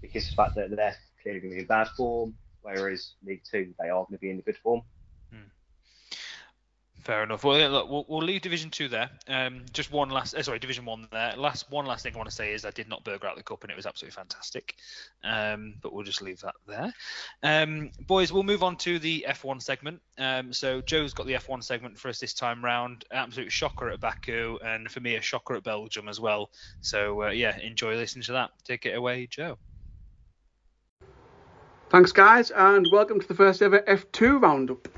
because of the fact that they're clearly going to be in bad form, whereas League Two they are going to be in the good form. Fair enough. Well, look, we'll, we'll leave Division Two there. Um, just one last, uh, sorry, Division One there. Last one last thing I want to say is I did not Berger out the cup and it was absolutely fantastic. Um, but we'll just leave that there. Um, boys, we'll move on to the F1 segment. Um, so Joe's got the F1 segment for us this time round. Absolute shocker at Baku, and for me a shocker at Belgium as well. So uh, yeah, enjoy listening to that. Take it away, Joe. Thanks, guys, and welcome to the first ever F2 roundup.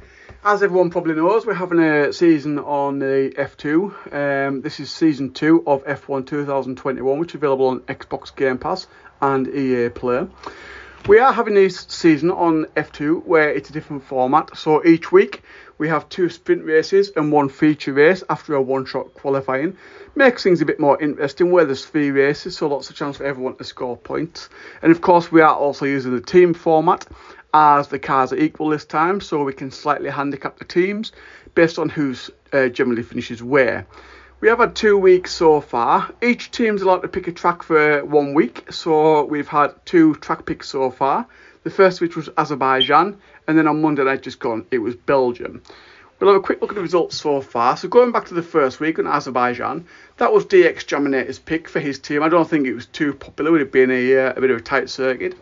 As everyone probably knows, we're having a season on the F2. Um, this is season two of F1 2021, which is available on Xbox Game Pass and EA Play. We are having this season on F2 where it's a different format. So each week we have two sprint races and one feature race after a one shot qualifying. Makes things a bit more interesting where there's three races, so lots of chance for everyone to score points. And of course, we are also using the team format as the cars are equal this time, so we can slightly handicap the teams based on who's uh, generally finishes where. We have had two weeks so far. Each team's allowed to pick a track for one week, so we've had two track picks so far. The first which was Azerbaijan, and then on Monday night just gone, it was Belgium. We'll have a quick look at the results so far. So going back to the first week on Azerbaijan, that was DX Jaminator's pick for his team. I don't think it was too popular with it being a, uh, a bit of a tight circuit.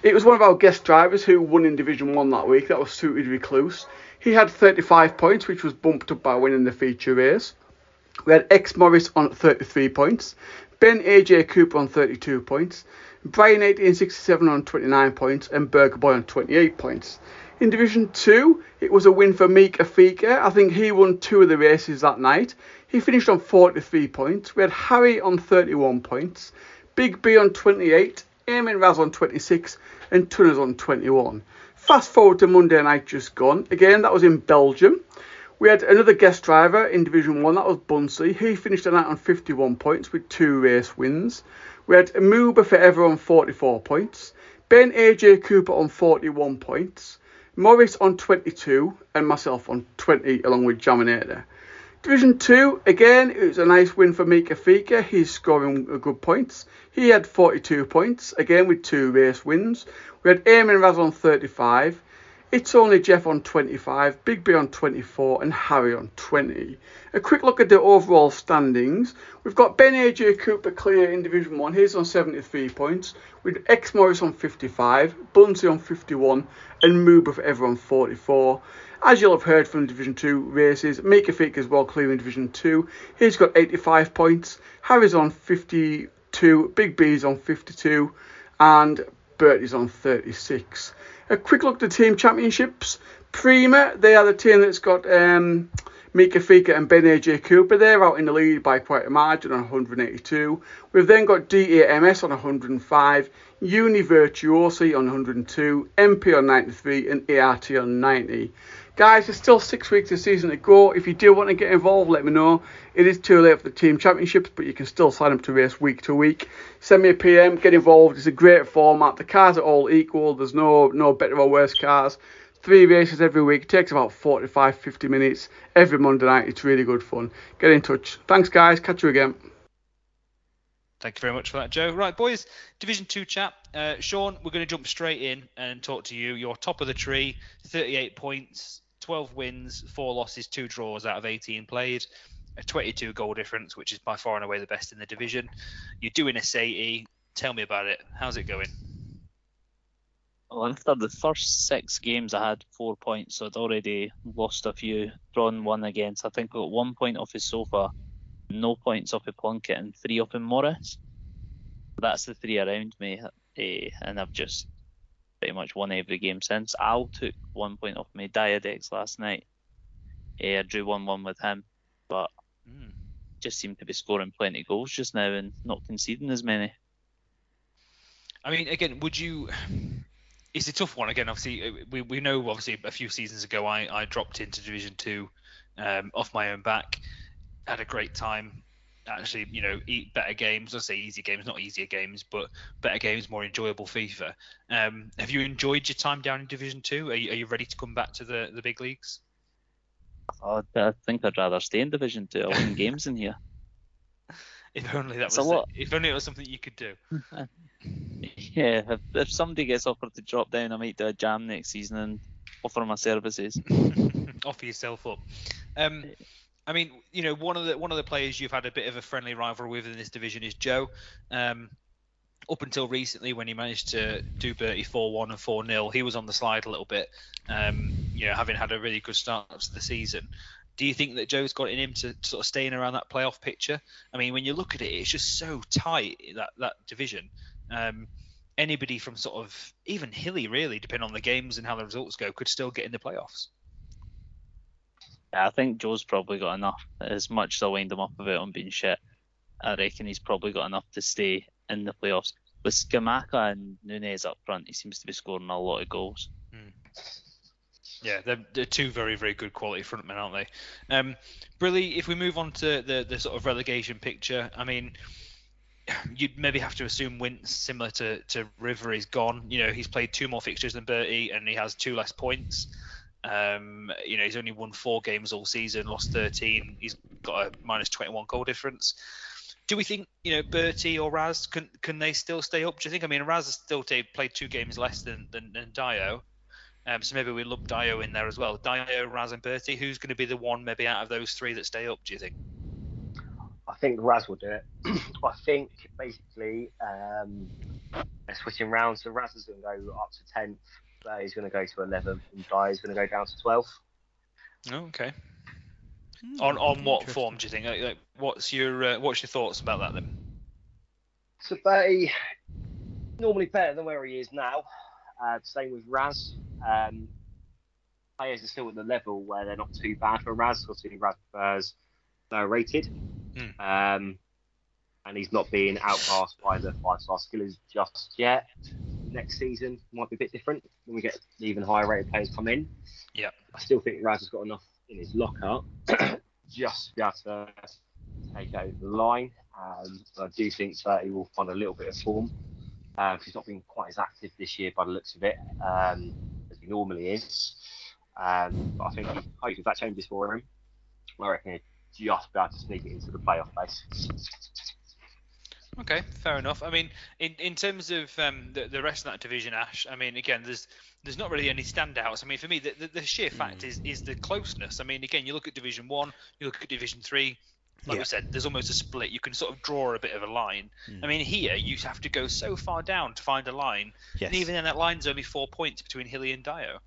It was one of our guest drivers who won in Division 1 that week. That was Suited Recluse. He had 35 points, which was bumped up by winning the feature race. We had X Morris on 33 points, Ben AJ Cooper on 32 points, Brian 1867 on 29 points, and Burger Boy on 28 points. In Division 2, it was a win for Mika Fika. I think he won two of the races that night. He finished on 43 points. We had Harry on 31 points, Big B on 28, Eamon Raz on 26, and Tunners on 21. Fast forward to Monday night just gone. Again, that was in Belgium. We had another guest driver in Division 1, that was Bunsey. He finished the night on 51 points with two race wins. We had Amuba Forever on 44 points, Ben AJ Cooper on 41 points, Morris on 22, and myself on 20, along with Jaminator. Division 2, again, it was a nice win for Mika Fika. He's scoring good points. He had 42 points, again with two race wins. We had Eamon Raz on 35. It's only Jeff on 25, Big B on 24, and Harry on 20. A quick look at the overall standings. We've got Ben AJ Cooper clear in Division 1. He's on 73 points. With X Morris on 55, Bunsey on 51, and Moober Forever on 44. As you'll have heard from Division 2 races, Mika Fika is well clear in Division 2. He's got 85 points. Harry's on 52, Big B's on 52, and Bertie's on 36. A quick look at the team championships. Prema, they are the team that's got um, Mika Fika and Ben AJ Cooper. They're out in the lead by quite a margin on 182. We've then got DAMS on 105, Uni Virtuosi on 102, MP on 93, and ART on 90. Guys, there's still six weeks of season to go. If you do want to get involved, let me know. It is too late for the team championships, but you can still sign up to race week to week. Send me a PM, get involved. It's a great format. The cars are all equal. There's no no better or worse cars. Three races every week. It takes about 45, 50 minutes every Monday night. It's really good fun. Get in touch. Thanks, guys. Catch you again. Thank you very much for that, Joe. Right, boys, Division 2 chat. Uh, Sean, we're going to jump straight in and talk to you. You're top of the tree, 38 points, 12 wins, 4 losses, 2 draws out of 18 played, a 22 goal difference, which is by far and away the best in the division. You're doing a SAE. Tell me about it. How's it going? Well, after the first six games, I had four points, so I'd already lost a few, drawn one against. I think I got one point off his sofa, no points off of Plunkett, and three off in Morris. That's the three around me, eh, and I've just pretty much won every game since. Al took one point off me, Diadex last night. Yeah, I drew 1 1 with him, but Mm. just seem to be scoring plenty of goals just now and not conceding as many. I mean, again, would you? It's a tough one. Again, obviously, uh, we, we know obviously a few seasons ago I, I dropped into Division Two um, off my own back. Had a great time. Actually, you know, eat better games. I say easy games, not easier games, but better games, more enjoyable FIFA. Um, have you enjoyed your time down in Division Two? Are you, are you ready to come back to the, the big leagues? I, I think I'd rather stay in Division 2. I win games in here. If only that It's was lot. if only it was something you could do. Yeah, if, if somebody gets offered to drop down, I might do a jam next season and offer my services. offer yourself up. Um, I mean, you know, one of the one of the players you've had a bit of a friendly rivalry with in this division is Joe. Um, up until recently, when he managed to do Bertie 4-1 and 4-0, he was on the slide a little bit. Um, you know, having had a really good start to the season. Do you think that Joe's got in him to sort of staying around that playoff picture? I mean, when you look at it, it's just so tight that that division. Um, anybody from sort of even Hilly, really, depending on the games and how the results go, could still get in the playoffs. I think Joe's probably got enough. As much as I wind him up about him being shit, I reckon he's probably got enough to stay in the playoffs. With Scamacca and Nunez up front, he seems to be scoring a lot of goals. Yeah, they're, they're two very, very good quality frontmen, aren't they? Um, Brilly, if we move on to the, the sort of relegation picture, I mean, you'd maybe have to assume Wince, similar to, to River, is gone. You know, he's played two more fixtures than Bertie and he has two less points. Um, you know, he's only won four games all season, lost 13. He's got a minus 21 goal difference. Do we think, you know, Bertie or Raz, can can they still stay up? Do you think? I mean, Raz has still played two games less than, than, than Dio. Um, so maybe we lump Dio in there as well. Dio, Raz, and Bertie. Who's going to be the one maybe out of those three that stay up? Do you think? I think Raz will do it. I think basically um, switching round. So Raz is going to go up to 10th, he's going to go to 11 and Dai is going to go down to 12. Oh, okay. Hmm, On on what form do you think? Like, like, what's your uh, what's your thoughts about that then? So Bertie, normally better than where he is now. Uh, same with Raz. Um, players are still at the level where they're not too bad for Raz. Obviously, Raz prefers lower rated. Hmm. Um, and he's not being outclassed by the five star skillers just yet. Next season might be a bit different when we get even higher rated players come in. Yeah. I still think Raz has got enough in his locker just to be able to take over the line. Um, but I do think that he will find a little bit of form. Uh, he's not been quite as active this year by the looks of it um, as he normally is. Um, but I think he, hopefully if that changes for him, I reckon he'll just be able to sneak it into the playoff place. Okay, fair enough. I mean, in, in terms of um, the, the rest of that division, Ash, I mean, again, there's there's not really any standouts. I mean, for me, the, the, the sheer fact is is the closeness. I mean, again, you look at Division One, you look at Division Three. Like Yeah. we said, there's almost a split. You can sort of draw a bit of a line. Mm. I mean, here you have to go so far down to find a line, Yes. and even then, that line's only four points between Hilly and Dio.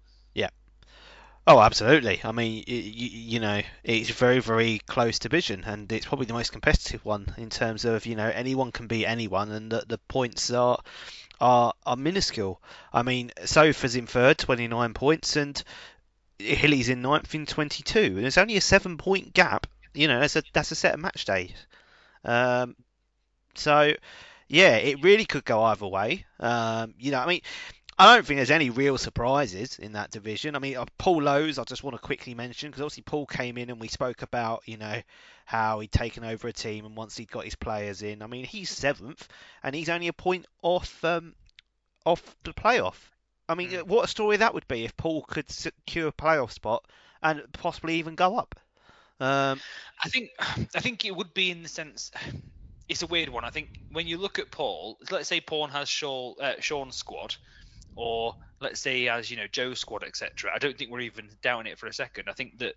Oh, absolutely. I mean, you, you know, it's very, very close division, and it's probably the most competitive one in terms of you know anyone can beat anyone, and the, the points are are are minuscule. I mean, Sofa's in third, 29 points, and Hilly's in ninth in 22. And there's only a seven point gap. You know, that's a that's a set of match days. Um, so yeah, it really could go either way. Um, you know, I mean. I don't think there's any real surprises in that division. I mean, uh, Paul Lowe's, I just want to quickly mention because obviously Paul came in and we spoke about, you know, how he'd taken over a team and once he'd got his players in. I mean, he's seventh and he's only a point off um, off the playoff. I mean, Mm. what a story that would be if Paul could secure a playoff spot and possibly even go up. Um, I think I think it would be in the sense it's a weird one. I think when you look at Paul, let's say Paul has Shaw, uh, Sean's squad, or let's say has you know Joe's squad, etc. I don't think we're even doubting it for a second. I think that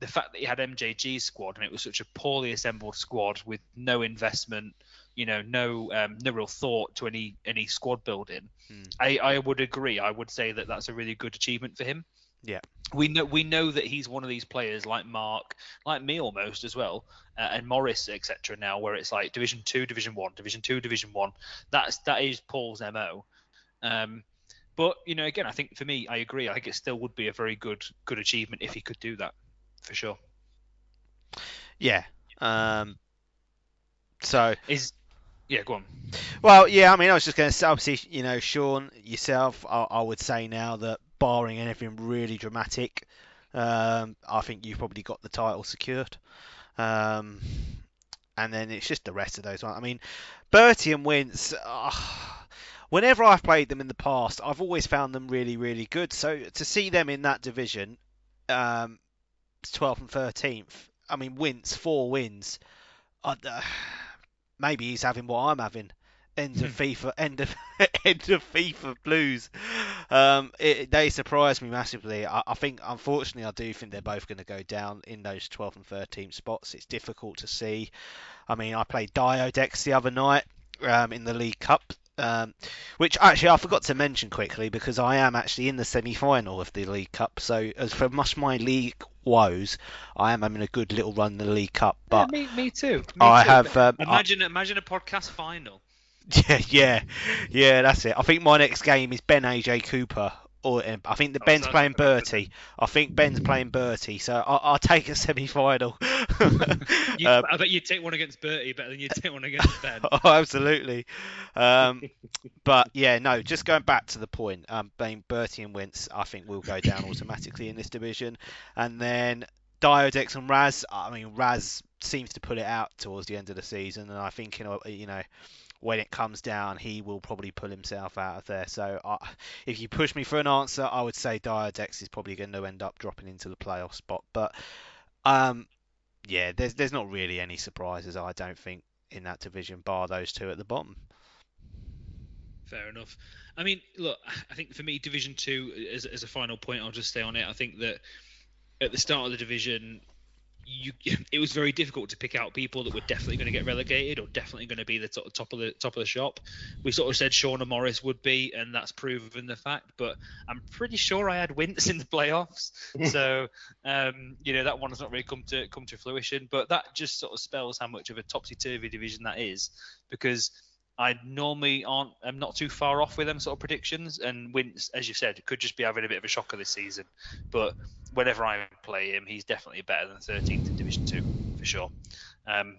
the fact that he had MJG's squad and it was such a poorly assembled squad with no investment, you know, no um, no real thought to any any squad building. Hmm. I, I would agree. I would say that that's a really good achievement for him. Yeah. We know we know that he's one of these players like Mark, like me almost as well, uh, and Morris etc. Now where it's like Division Two, Division One, Division Two, Division One. That's that is Paul's mo. Um, but you know, again, I think for me, I agree. I think it still would be a very good good achievement if he could do that, for sure. yeah. Um, so, Is yeah, go on. Well, yeah, I mean, I was just going to say, obviously, you know, Sean, yourself, I, I would say now that barring anything really dramatic, um, I think you've probably got the title secured. Um, and then it's just the rest of those ones. I mean, Bertie and Wince, ah, whenever I've played them in the past, I've always found them really, really good. So to see them in that division, um, 12th and 13th, I mean, wins, four wins. Uh, maybe he's having what I'm having. End of FIFA, end of end of FIFA blues. Um, it, they surprised me massively. I, I think, unfortunately, I do think they're both going to go down in those 12th and 13th spots. It's difficult to see. I mean, I played Diodex the other night um, in the League Cup, um, which actually I forgot to mention quickly because I am actually in the semi-final of the League Cup. So, as for much my league woes, I am having a good little run in the League Cup. But me, me too. Me I too. have. Um, I- Imagine imagine a podcast final. Yeah, yeah, yeah. That's it. I think my next game is Ben AJ Cooper, or uh, I think the Oh, Ben's playing not gonna happen Bertie. I think Ben's playing Bertie, so I'll, I'll take a semi-final. You, Um, I bet you'd take one against Bertie better than you'd take one against Ben. oh, absolutely. Um, but yeah, no. Just going back to the point, um, being Bertie and Wince, I think will go down automatically in this division, and then Diodex and Raz. I mean, Raz seems to pull it out towards the end of the season, and I think you know, you know when it comes down, he will probably pull himself out of there. So uh, if you push me for an answer, I would say Diadex is probably going to end up dropping into the playoff spot. But um, yeah, there's there's not really any surprises, I don't think, in that division, bar those two at the bottom. Fair enough. I mean, look, I think for me, Division Two, as, as a final point, I'll just stay on it. I think that at the start of the division, you it was very difficult to pick out people that were definitely going to get relegated or definitely going to be the top, top of the top of the shop. We sort of said Shauna Morris would be, and that's proven the fact. But I'm pretty sure I had Wince in the playoffs, so um, you know that one has not really come to come to fruition. But that just sort of spells how much of a topsy turvy division that is, because I normally aren't. I'm not too far off with them sort of predictions. And Wince, as you said, could just be having a bit of a shocker this season. But whenever I play him, he's definitely better than 13th in Division Two for sure. Um,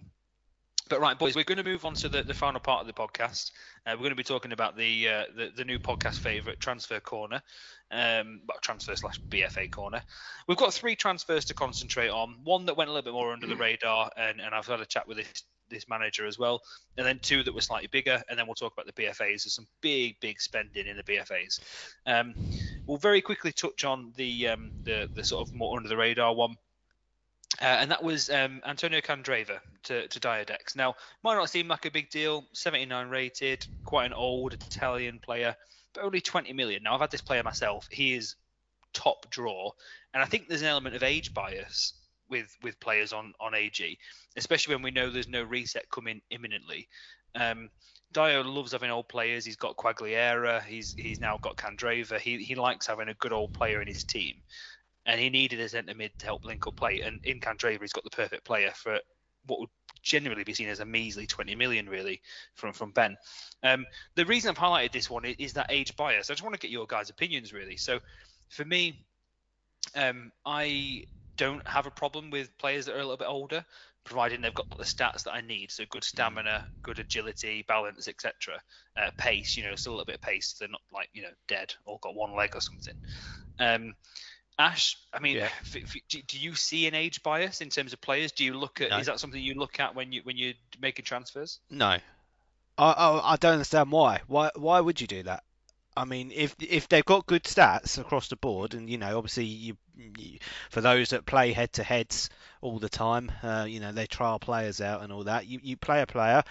but right, boys, we're going to move on to the, the final part of the podcast. Uh, we're going to be talking about the uh, the, the, new podcast favourite, Transfer Corner, um, transfer slash BFA Corner. We've got three transfers to concentrate on. One that went a little bit more under the radar, and, and I've had a chat with this this manager as well, and then two that were slightly bigger, and then we'll talk about the BFAs. There's some big, big spending in the BFAs. Um, we'll very quickly touch on the um, the, the sort of more under the radar one. Uh, and that was um, Antonio Candreva to, to Diadex. Now, might not seem like a big deal, 79 rated, quite an old Italian player, but only 20 million. Now, I've had this player myself. He is top draw, and I think there's an element of age bias with with players on on AG, especially when we know there's no reset coming imminently. Um, Dio loves having old players. He's got Quagliarella. He's he's now got Candreva. He he likes having a good old player in his team, and he needed a centre mid to help link up play. And in Candreva, he's got the perfect player for what would generally be seen as a measly 20 million, really, from from Ben. Um, the reason I've highlighted this one is, is, that age bias. I just want to get your guys' opinions, really. So, for me, um, I don't have a problem with players that are a little bit older, providing they've got the stats that I need. So good stamina, good agility, balance, etc. Uh, pace, you know, still a little bit of pace. They're not like you know dead or got one leg or something. Um, Ash, I mean, yeah. f- f- do you see an age bias in terms of players? Do you look at? No. Is that something you look at when you when you're making transfers? No, I, I, I don't understand why. Why why would you do that? I mean, if if they've got good stats across the board, and you know, obviously, you, you for those that play head to heads all the time, uh, you know, they trial players out and all that. You you play a player.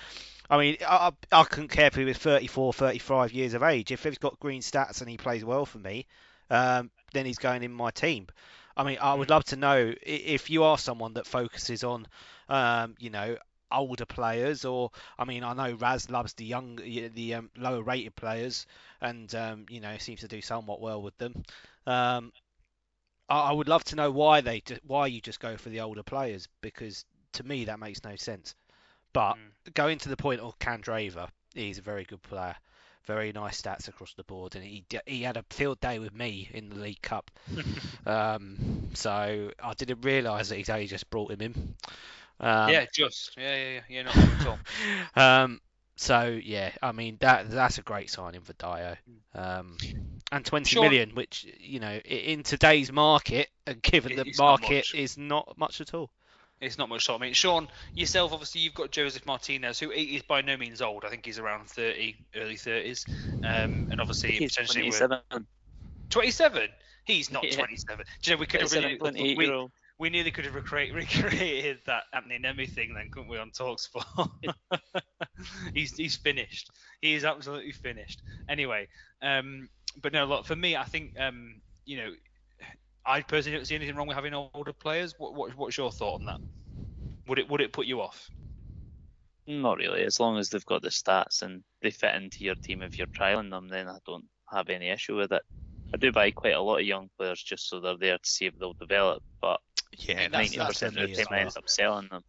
I mean, I, I couldn't care if he was 34, 35 years of age. If he's got green stats and he plays well for me, um, then he's going in my team. I mean, I would love to know if you are someone that focuses on, um, you know, older players, or I mean, I know Raz loves the young, the um, lower rated players, and um, you know seems to do somewhat well with them. Um, I, I, would love to know why they why you just go for the older players because to me that makes no sense. But mm. going to the point of Candreva, he's a very good player. Very nice stats across the board, and he he had a field day with me in the League Cup. um, so I didn't realise that he's only just brought him in. Um, yeah, just yeah, yeah, yeah, yeah, not at all. um, so yeah, I mean that that's a great signing for Dio. Um, and twenty sure. million, which you know, in today's market, and given the market not is not much at all. It's not much. So I mean, Sean, yourself, obviously, you've got Joseph Martinez, who is by no means old. I think he's around thirty, early thirties, um, and obviously he's potentially 27. Twenty-seven. He's not yeah. twenty-seven. Do you know we could have really, we, we nearly could have recreate, recreated that Anthony Nemi thing then, couldn't we, on Talksport? he's he's finished. He is absolutely finished. Anyway, um, but no, look for me, I think um, you know, I personally don't see anything wrong with having older players. What, what what's your thought on that? Would it would it put you off? Not really. As long as they've got the stats and they fit into your team if you're trialing them, then I don't have any issue with it. I do buy quite a lot of young players just so they're there to see if they'll develop, but yeah, ninety percent of the time I end up selling them.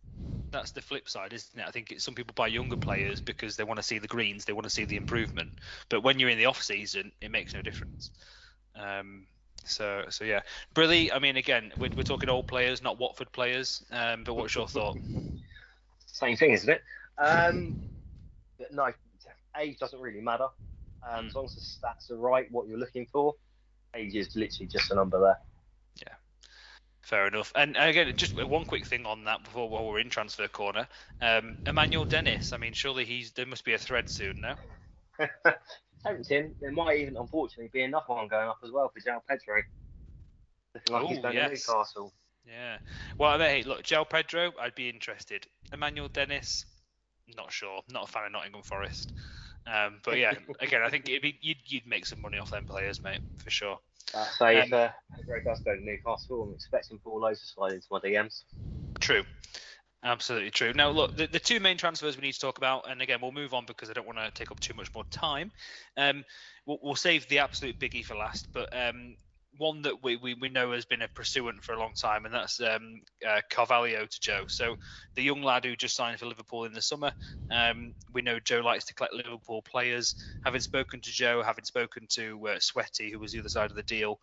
That's the flip side, isn't it? I think some people buy younger players because they want to see the greens, they want to see the improvement. But when you're in the off season, it makes no difference. Um, so, so yeah, Brilly. I mean, again, we're, we're talking old players, not Watford players. Um, but what's your thought? Same thing, isn't it? Um, no, age doesn't really matter. Um, as long as the stats are right, what you're looking for, age is literally just a number there. Fair enough. And again, just one quick thing on that before while we're in transfer corner. Um, Emmanuel Dennis. I mean, surely he's there must be a thread soon now. Tempting. There might even, unfortunately, be another one going up as well for João Pedro. Looking like he's Ooh, going yes. to Newcastle. Yeah. Well, hey, look, João Pedro, I'd be interested. Emmanuel Dennis, not sure. Not a fan of Nottingham Forest. Um, but yeah, again, I think it'd be, you'd, you'd make some money off them players, mate, for sure. Uh, so if Um, uh, Pedro does go to Newcastle, I'm expecting Paul Lowe to slide into my DMs. True. Absolutely true. Now, look, the, the two main transfers we need to talk about, and again, we'll move on because I don't want to take up too much more time. Um, we'll, we'll save the absolute biggie for last, but um, one that we, we, we know has been a pursuant for a long time, and that's um, uh, Carvalho to Joe. So, the young lad who just signed for Liverpool in the summer, um, we know Joe likes to collect Liverpool players. Having spoken to Joe, having spoken to uh, Sweaty, who was the other side of the deal,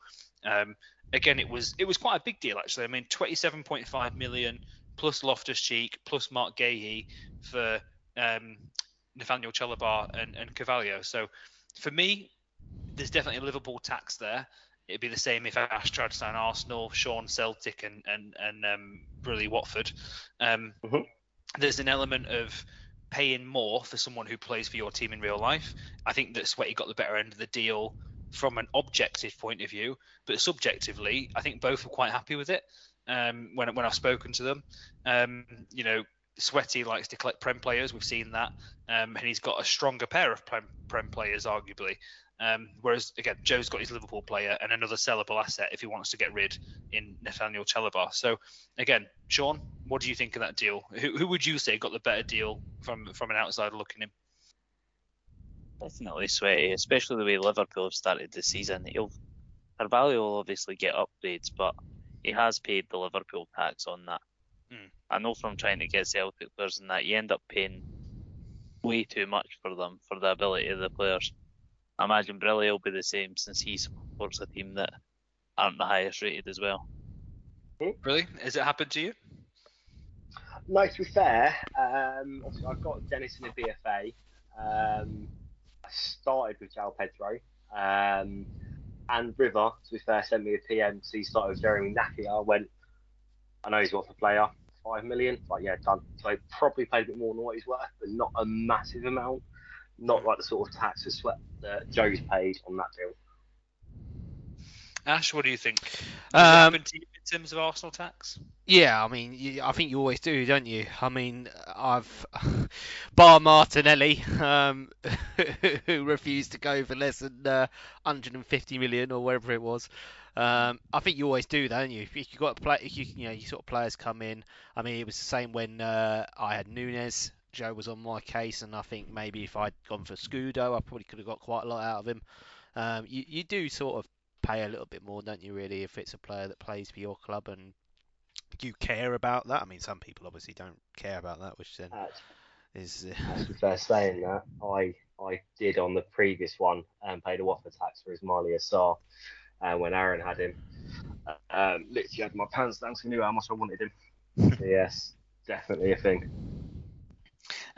um, again, it was it was quite a big deal actually. I mean, 27.5 million plus Loftus Cheek plus Marc Guéhi for um, Nathaniel Chalobah and, and Carvalho. So for me, there's definitely a Liverpool tax there. It'd be the same if Ash tried to sign Arsenal, Sean Celtic, and and and um, Brully Watford. Um, Mhm. There's an element of paying more for someone who plays for your team in real life. I think that Sweaty got the better end of the deal from an objective point of view, but subjectively, I think both were quite happy with it. Um, when when I've spoken to them, um, you know, Sweaty likes to collect prem players. We've seen that, um, and he's got a stronger pair of prem, prem players, arguably. Um, whereas again, Joe's got his Liverpool player and another sellable asset if he wants to get rid in Nathaniel Chalobah. So again, Sean, what do you think of that deal? Who, who would you say got the better deal from from an outsider looking in? Definitely sweaty, especially the way Liverpool have started the season. He'll Carvalho will obviously get upgrades, but he has paid the Liverpool tax on that. Mm. I know from trying to get Celtic players and that you end up paying way too much for them for the ability of the players. I imagine Brilli will be the same since he supports a team that aren't the highest rated as well. Really? Has it happened to you? No, to be fair, um, obviously I've got Dennis in the BFA. Um, I started with João Pedro. Um, and River, to be fair, sent me a PM. So he started with Jeremy Ngakia. I went, I know he's worth a player, five million. Like, yeah, done. So he probably paid a bit more than what he's worth, but not a massive amount. Not like the sort of tax or sweat that Joe's paid on that deal. Ash, what do you think? Um, to you in terms of Arsenal tax? Yeah, I mean, you, I think you always do, don't you? I mean, I've bar Martinelli, um, who refused to go for less than uh, 150 million or whatever it was. Um, I think you always do, don't you? If you got play, if you you know, you sort of players come in. I mean, it was the same when uh, I had Nunez. Joe was on my case, and I think maybe if I'd gone for Scudo, I probably could have got quite a lot out of him. Um, you you do sort of pay a little bit more, don't you? Really, if it's a player that plays for your club and you care about that. I mean, some people obviously don't care about that, which then Uh, is be fair saying that, I I did on the previous one and paid a waffle tax for Ismaïla Sarr uh, when Aaron had him. Uh, um, literally had my pants down because I knew how much I wanted him. Yes, definitely a thing.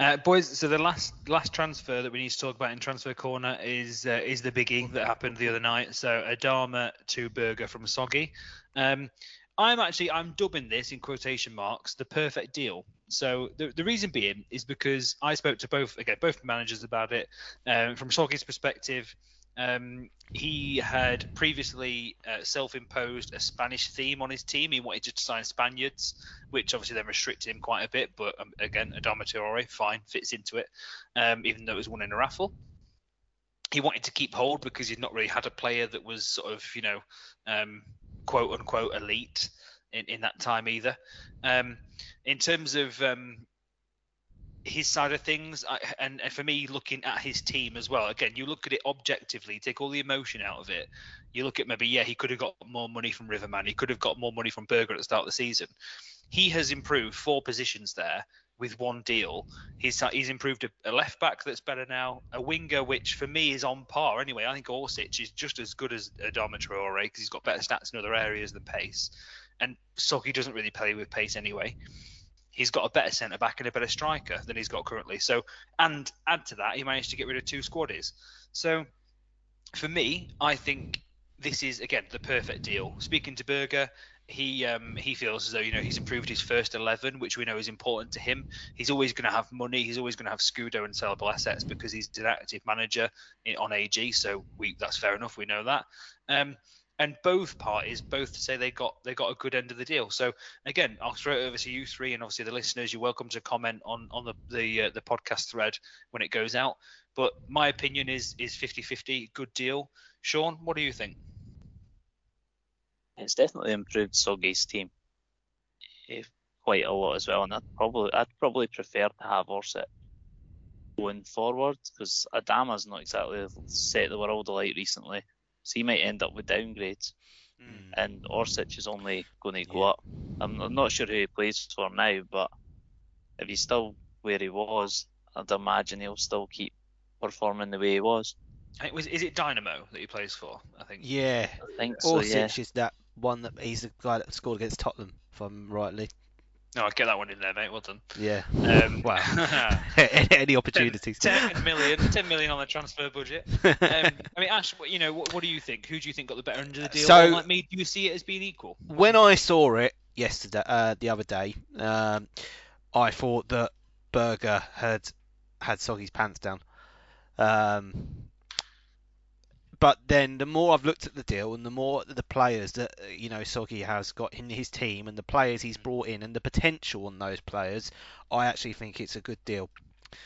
Uh, boys, so the last last transfer that we need to talk about in transfer corner is uh, is the biggie that happened the other night. So Adama to Berger from Soggy. Um, I'm actually I'm dubbing this in quotation marks the perfect deal. So the, the reason being is because I spoke to both again both managers about it. Um, from Soggy's perspective, um, he had previously uh, self-imposed a Spanish theme on his team. He wanted to sign Spaniards, which obviously then restricted him quite a bit. But um, again, Adama Traore, fine, fits into it, um, even though it was won in a raffle. He wanted to keep hold because he'd not really had a player that was sort of, you know, um, quote unquote elite in, in that time either. Um, in terms of um, his side of things, I, and, and for me, looking at his team as well, again, you look at it objectively, take all the emotion out of it. You look at maybe, yeah, he could have got more money from Riverman, he could have got more money from Berger at the start of the season. He has improved four positions there with one deal. He's he's improved a, left back that's better now, a winger which for me is on par anyway. I think Orsic is just as good as Adama Traore because he's got better stats in other areas than pace, and Soggy doesn't really play with pace anyway he's got a better centre back and a better striker than he's got currently. So, and add to that, he managed to get rid of two squaddies. So, for me, I think this is again the perfect deal. Speaking to Berger, he um, he feels as though you know he's improved his first 11, which we know is important to him. He's always going to have money. He's always going to have Scudo and sellable assets because he's an active manager on AG. So we that's fair enough. We know that. Um, and both parties both say they got they got a good end of the deal. So again, I'll throw it over to you three, and obviously the listeners, you're welcome to comment on on the the, uh, the podcast thread when it goes out. But my opinion is is 50-50, good deal. Sean, what do you think? It's definitely improved Soggy's team eh, quite a lot as well, and I'd probably I'd probably prefer to have Orsic going forward because Adama's not exactly set the world alight recently so he might end up with downgrades. Mm. And Orsic is only going to go yeah. up. I'm, I'm, not sure who he plays for now, but if he's still where he was, I'd imagine he'll still keep performing the way he was. Was, is it Dynamo that he plays for? I think. Yeah, I think so. Orsic yeah. is that one that he's the guy that scored against Tottenham, if I'm rightly. No, I'd get that one in there, mate. Well done. Yeah. Um, wow. Any opportunities? 10, 10 million, 10 million on the transfer budget. Um, I mean, Ash, you know, what, what, do you think? Who do you think got the better end of the deal? So, like me, do you see it as being equal? When I saw it yesterday, uh, the other day, um, I thought that Berger had had Soggy's pants down. Um, but then the more I've looked at the deal and the more the players that uh, you know Soggy has got in his team and the players he's brought in and the potential on those players, I actually think it's a good deal.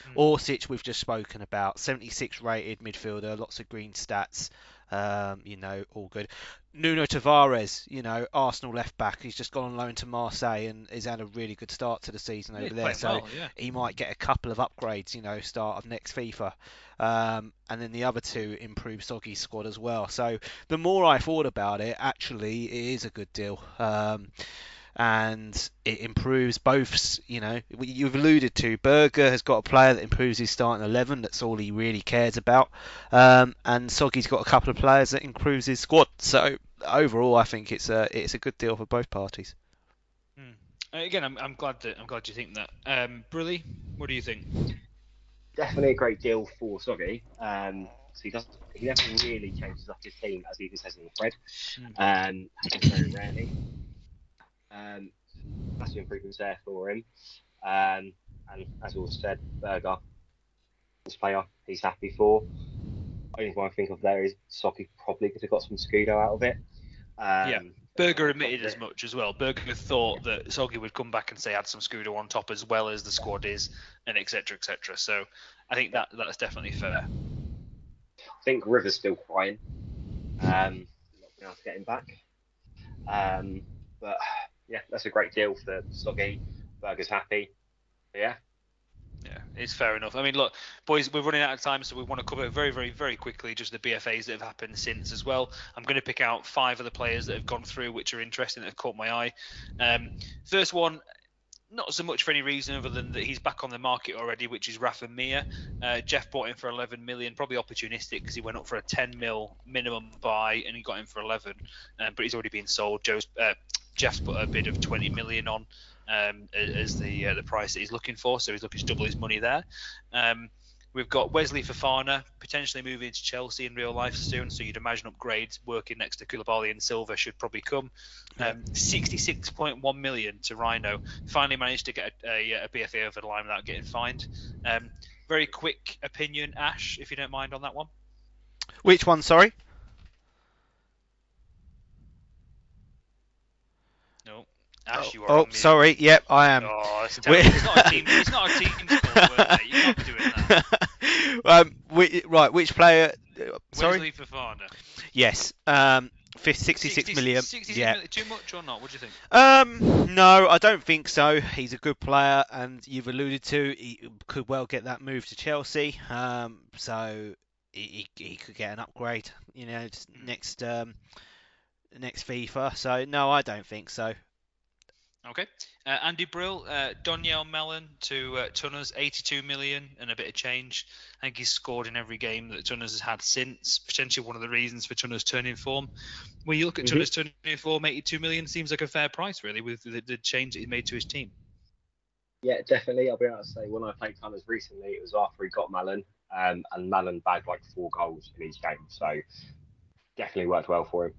Mm. Orsic, we've just spoken about, 76 rated midfielder, lots of green stats, um, you know, all good. Nuno Tavares, you know, Arsenal left back, he's just gone on loan to Marseille and has had a really good start to the season over there. So well, yeah. he might get a couple of upgrades, you know, start of next FIFA. Um, and then the other two improve Soggy's squad as well. So the more I thought about it, actually, it is a good deal. Um, and it improves both. You know, you've alluded to Berger has got a player that improves his starting eleven. That's all he really cares about. Um, and Soggy's got a couple of players that improves his squad. So overall, I think it's a it's a good deal for both parties. Hmm. Again, I'm, I'm glad that I'm glad you think that. Um, Brilly, what do you think? Definitely a great deal for Soggy. Um, so he doesn't he never really changes up his team as he says in the thread. Mm. Um, very rarely. Um, massive improvements there for him. Um, and as we all said, Berger, this player, he's happy for. Only thing I think of there is Soggy probably could have got some Scudo out of it. Um, yeah. Berger admitted as much as well. Berger thought that Soggy would come back and say add some Scudo on top as well as the squad is, and etc. etc. So I think that that's definitely fair. I think River's still crying. Um, not being able to get him back. Um, but yeah, that's a great deal for Soggy. Berger's happy. But yeah. Yeah, it's fair enough. I mean, look, boys, we're running out of time, so we want to cover very, very, very quickly just the BFAs that have happened since as well. I'm going to pick out five of the players that have gone through, which are interesting, that have caught my eye. Um, first one, not so much for any reason other than that he's back on the market already, which is Rafa Mir. Uh, Jeff bought him for 11 million, probably opportunistic because he went up for a 10 mil minimum buy and he got him for 11, um, but he's already been sold. Joe's uh, Jeff's put a bid of 20 million on um, as the uh, the price that he's looking for, so he's looking to double his money there. Um, we've got Wesley Fofana potentially moving to Chelsea in real life soon, so you'd imagine upgrades working next to Koulibaly and Silva should probably come. Um, 66.1 million to Rhino. Finally managed to get a, a, a BFA over the line without getting fined. Um, very quick opinion, Ash, if you don't mind on that one. Which one? Sorry. Ash, you are oh, sorry. Yep, I am. Oh, it's, not a team. It's not a team. You can't be doing that. um, we, right, which player? Uh, sorry. Wesley Fofana. Yes. Um, 66 60, million. 66 yeah. Million, too much or not? What do you think? Um, no, I don't think so. He's a good player, and you've alluded to he could well get that move to Chelsea. Um, so he, he could get an upgrade. You know, next um, next FIFA. So no, I don't think so. Okay. Uh, Andy Brill, uh, Donyell Malen to uh, Tunners, 82 million and a bit of change. I think he's scored in every game that Tunners has had since. Potentially one of the reasons for Tunners turning form. When you look at mm-hmm. Tunners turning form, 82 million seems like a fair price, really, with the, the change that he made to his team. Yeah, definitely. I'll be able to say when I played Tunners recently, it was after he got Malen, um, and Malen bagged like four goals in each game. So definitely worked well for him.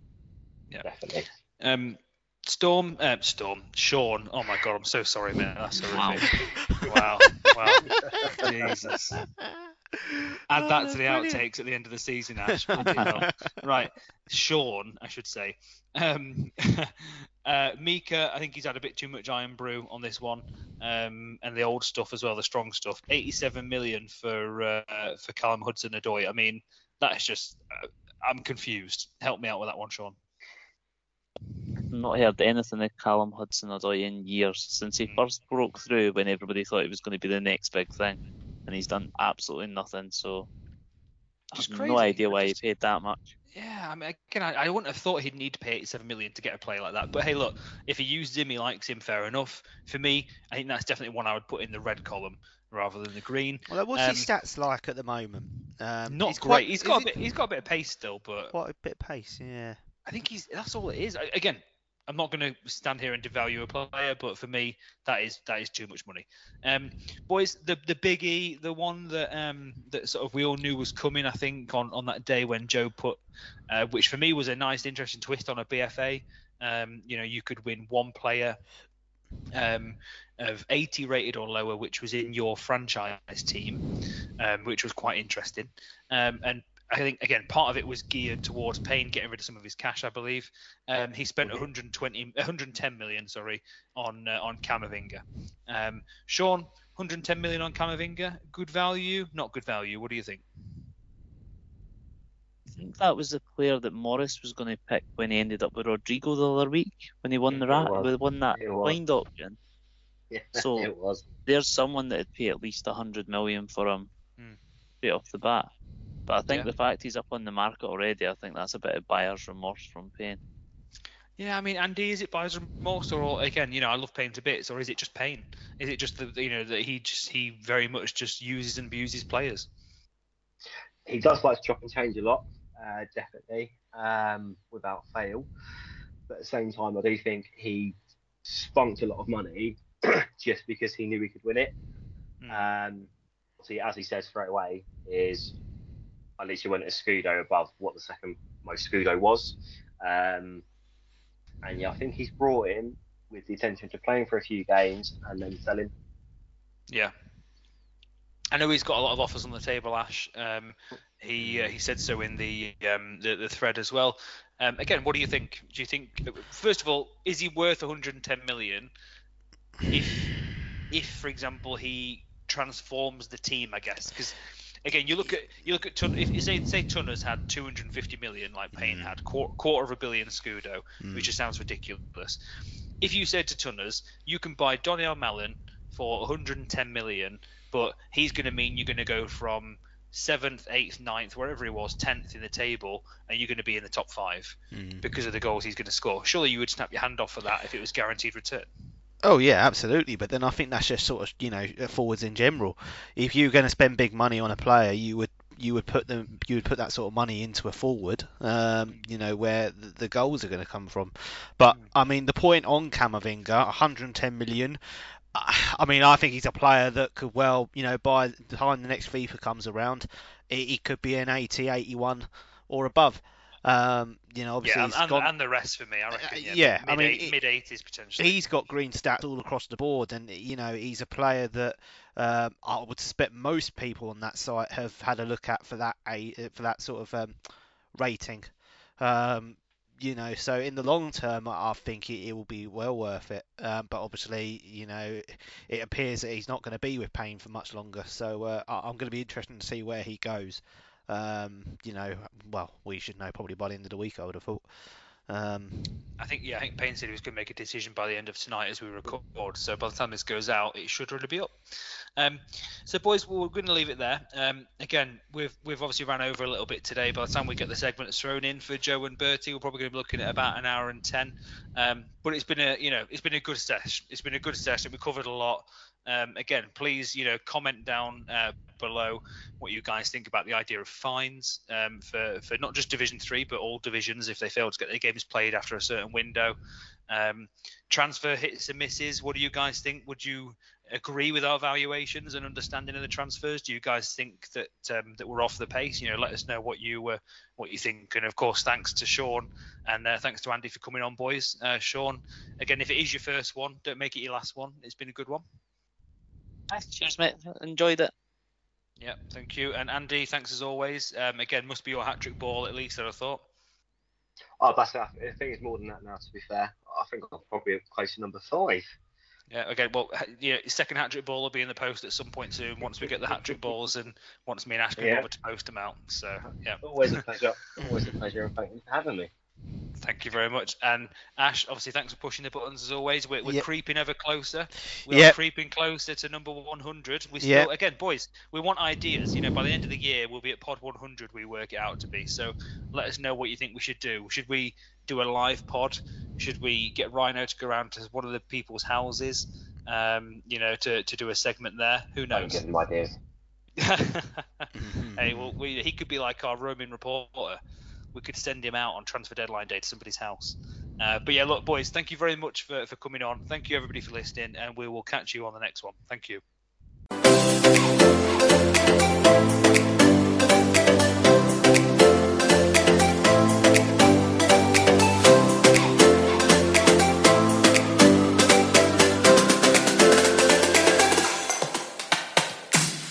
Yeah. Definitely. Um, Storm, uh, Storm, Sean. Oh my god, I'm so sorry, man. That's Wow. horrific. Wow, wow, Jesus. Add Oh, that to the brilliant. outtakes at the end of the season, Ash. Right, Sean, I should say. Um, uh, Mika, I think he's had a bit too much Irn-Bru on this one, um, and the old stuff as well, the strong stuff. 87 million for uh, for Callum Hudson-Odoi. I mean, that is just. Uh, I'm confused. Help me out with that one, Sean. Not heard anything of Callum Hudson Odoi in years since he Mm. first broke through when everybody thought he was going to be the next big thing, and he's done absolutely nothing. So I Just have crazy. no idea why just- he paid that much. Yeah, I mean, again, I, I wouldn't have thought he'd need to pay 87 million to get a player like that. But hey, look, if he uses him, he likes him, fair enough. For me, I think that's definitely one I would put in the red column rather than the green. Well, what's his Um, stats like at the moment? Um, Not he's great. quite- he's is got a it bit. He's got a bit of pace still, but quite a bit of pace. Yeah. I think he's. That's all it is. I, again, I'm not going to stand here and devalue a player, but for me, that is that is too much money. Um, boys, the the biggie, the one that um that sort of we all knew was coming, I think, on on that day when Joe put, uh, which for me was a nice, interesting twist on a BFA. Um, you know, you could win one player. Um, of 80 rated or lower, which was in your franchise team, um, which was quite interesting. Um, and I think again part of it was geared towards Payne getting rid of some of his cash, I believe. Um, he spent 120, 110 million, sorry, on uh, on Camavinga. Um, Sean, 110 million on Camavinga, good value, not good value. What do you think? I think that was the player that Morris was going to pick when he ended up with Rodrigo the other week when he won the It rat, was. won that It was. blind option. Yeah, So- it was. There's someone that'd pay at least 100 million for him Hmm. straight off the bat. But I think Yeah. the fact he's up on the market already, I think that's a bit of buyer's remorse from Payne. Yeah, I mean, Andy, is it buyer's remorse, or again, you know, I love Payne to bits, or is it just Payne? Is it just the, you know, that he just he very much just uses and abuses players? He does like to chop and change a lot, uh, definitely, um, without fail. But at the same time, I do think he spunked a lot of money just because he knew he could win it. Mm. Um, see, as he says straight away, is at least he went a Scudo above what the second most Scudo was. Um, and yeah, I think he's brought in with the intention to playing for a few games and then selling. Yeah. I know he's got a lot of offers on the table, Ash. Um, he uh, he said so in the um, the, the thread as well. Um, again, what do you think? Do you think, first of all, is he worth 110 million? If if, for example, he transforms the team, I guess, because again, you look at you look at Tun- if you say say Tunners had 250 million, like Payne had, quarter, quarter of a billion Scudo, which just sounds ridiculous. If you said to Tunners, you can buy Donyell Malen for 110 million, but he's going to mean you're going to go from seventh, eighth, ninth, wherever he was, tenth in the table, and you're going to be in the top five Mm. because of the goals he's going to score. Surely you would snap your hand off for that if it was guaranteed return. Oh yeah, absolutely. But then I think that's just sort of you know forwards in general. If you're going to spend big money on a player, you would you would put them you would put that sort of money into a forward. Um, you know where the, the goals are going to come from. But I mean the point on Camavinga, 110 million. I mean, I think he's a player that could well, you know, by the time the next FIFA comes around, he, he could be an 80, 81 or above. Um, you know, obviously Yeah, and, he's and, gone. and the rest for me, I reckon. Yeah, yeah, mid, I mean, eight, mid eighties potentially. he's got green stats all across the board, and you know he's a player that um, I would suspect most people on that site have had a look at for that a for that sort of um, rating. Um, you know, so in the long term, I I think it, it will be well worth it. Um, but obviously, you know, it appears that he's not going to be with Payne for much longer. So uh, I'm going to be interested to see where he goes. Um, you know, well, we should know probably by the end of the week. I would have thought. Um, I think yeah, I think Payne said he was going to make a decision by the end of tonight as we record. So by the time this goes out, it should already be up. Um, so boys, we're going to leave it there. Um, again, we've we've obviously ran over a little bit today. By the time we get the segments thrown in for Joe and Bertie, we're probably going to be looking at about an hour and ten. Um, but it's been a you know it's been a good session. It's been a good session. We covered a lot. Um, again, please you know comment down uh, below what you guys think about the idea of fines um, for for not just Division Three but all divisions if they fail to get their games played after a certain window. Um, transfer hits and misses. What do you guys think? Would you agree with our valuations and understanding of the transfers? Do you guys think that um, that we're off the pace? You know, let us know what you uh, what you think. And of course, thanks to Sean and uh, thanks to Andy for coming on, boys. Uh, Sean, again, if it is your first one, don't make it your last one. It's been a good one. Cheers, mate. Enjoyed it. Yeah, thank you. And Andy, thanks as always. Um, again, must be your hat trick ball at least, I thought. Oh, that's I think it's more than that now. To be fair, I think I'm probably close to number five. Yeah. Okay. Well, you know, second hat trick ball will be in the post at some point soon. Once we get the hat trick balls and once me and Ash can Yeah. bother to post them out. So yeah. Always a pleasure. Always a pleasure, and thank you for having me. Thank you very much. And Ash, obviously, thanks for pushing the buttons as always. We're, we're Yep. creeping ever closer. We're Yep. creeping closer to number 100. We still, Yep. again, boys, we want ideas. You know, by the end of the year, we'll be at pod 100. We work it out to be. So let us know what you think we should do. Should we do a live pod? Should we get Rhino to go around to one of the people's houses? Um, you know, to, to do a segment there. Who I'm knows? getting ideas. hey, well, we, he could be like our roaming reporter. We could send him out on transfer deadline day to somebody's house. Uh, but yeah, look, boys, thank you very much for, for coming on. Thank you, everybody, for listening, and we will catch you on the next one. Thank you.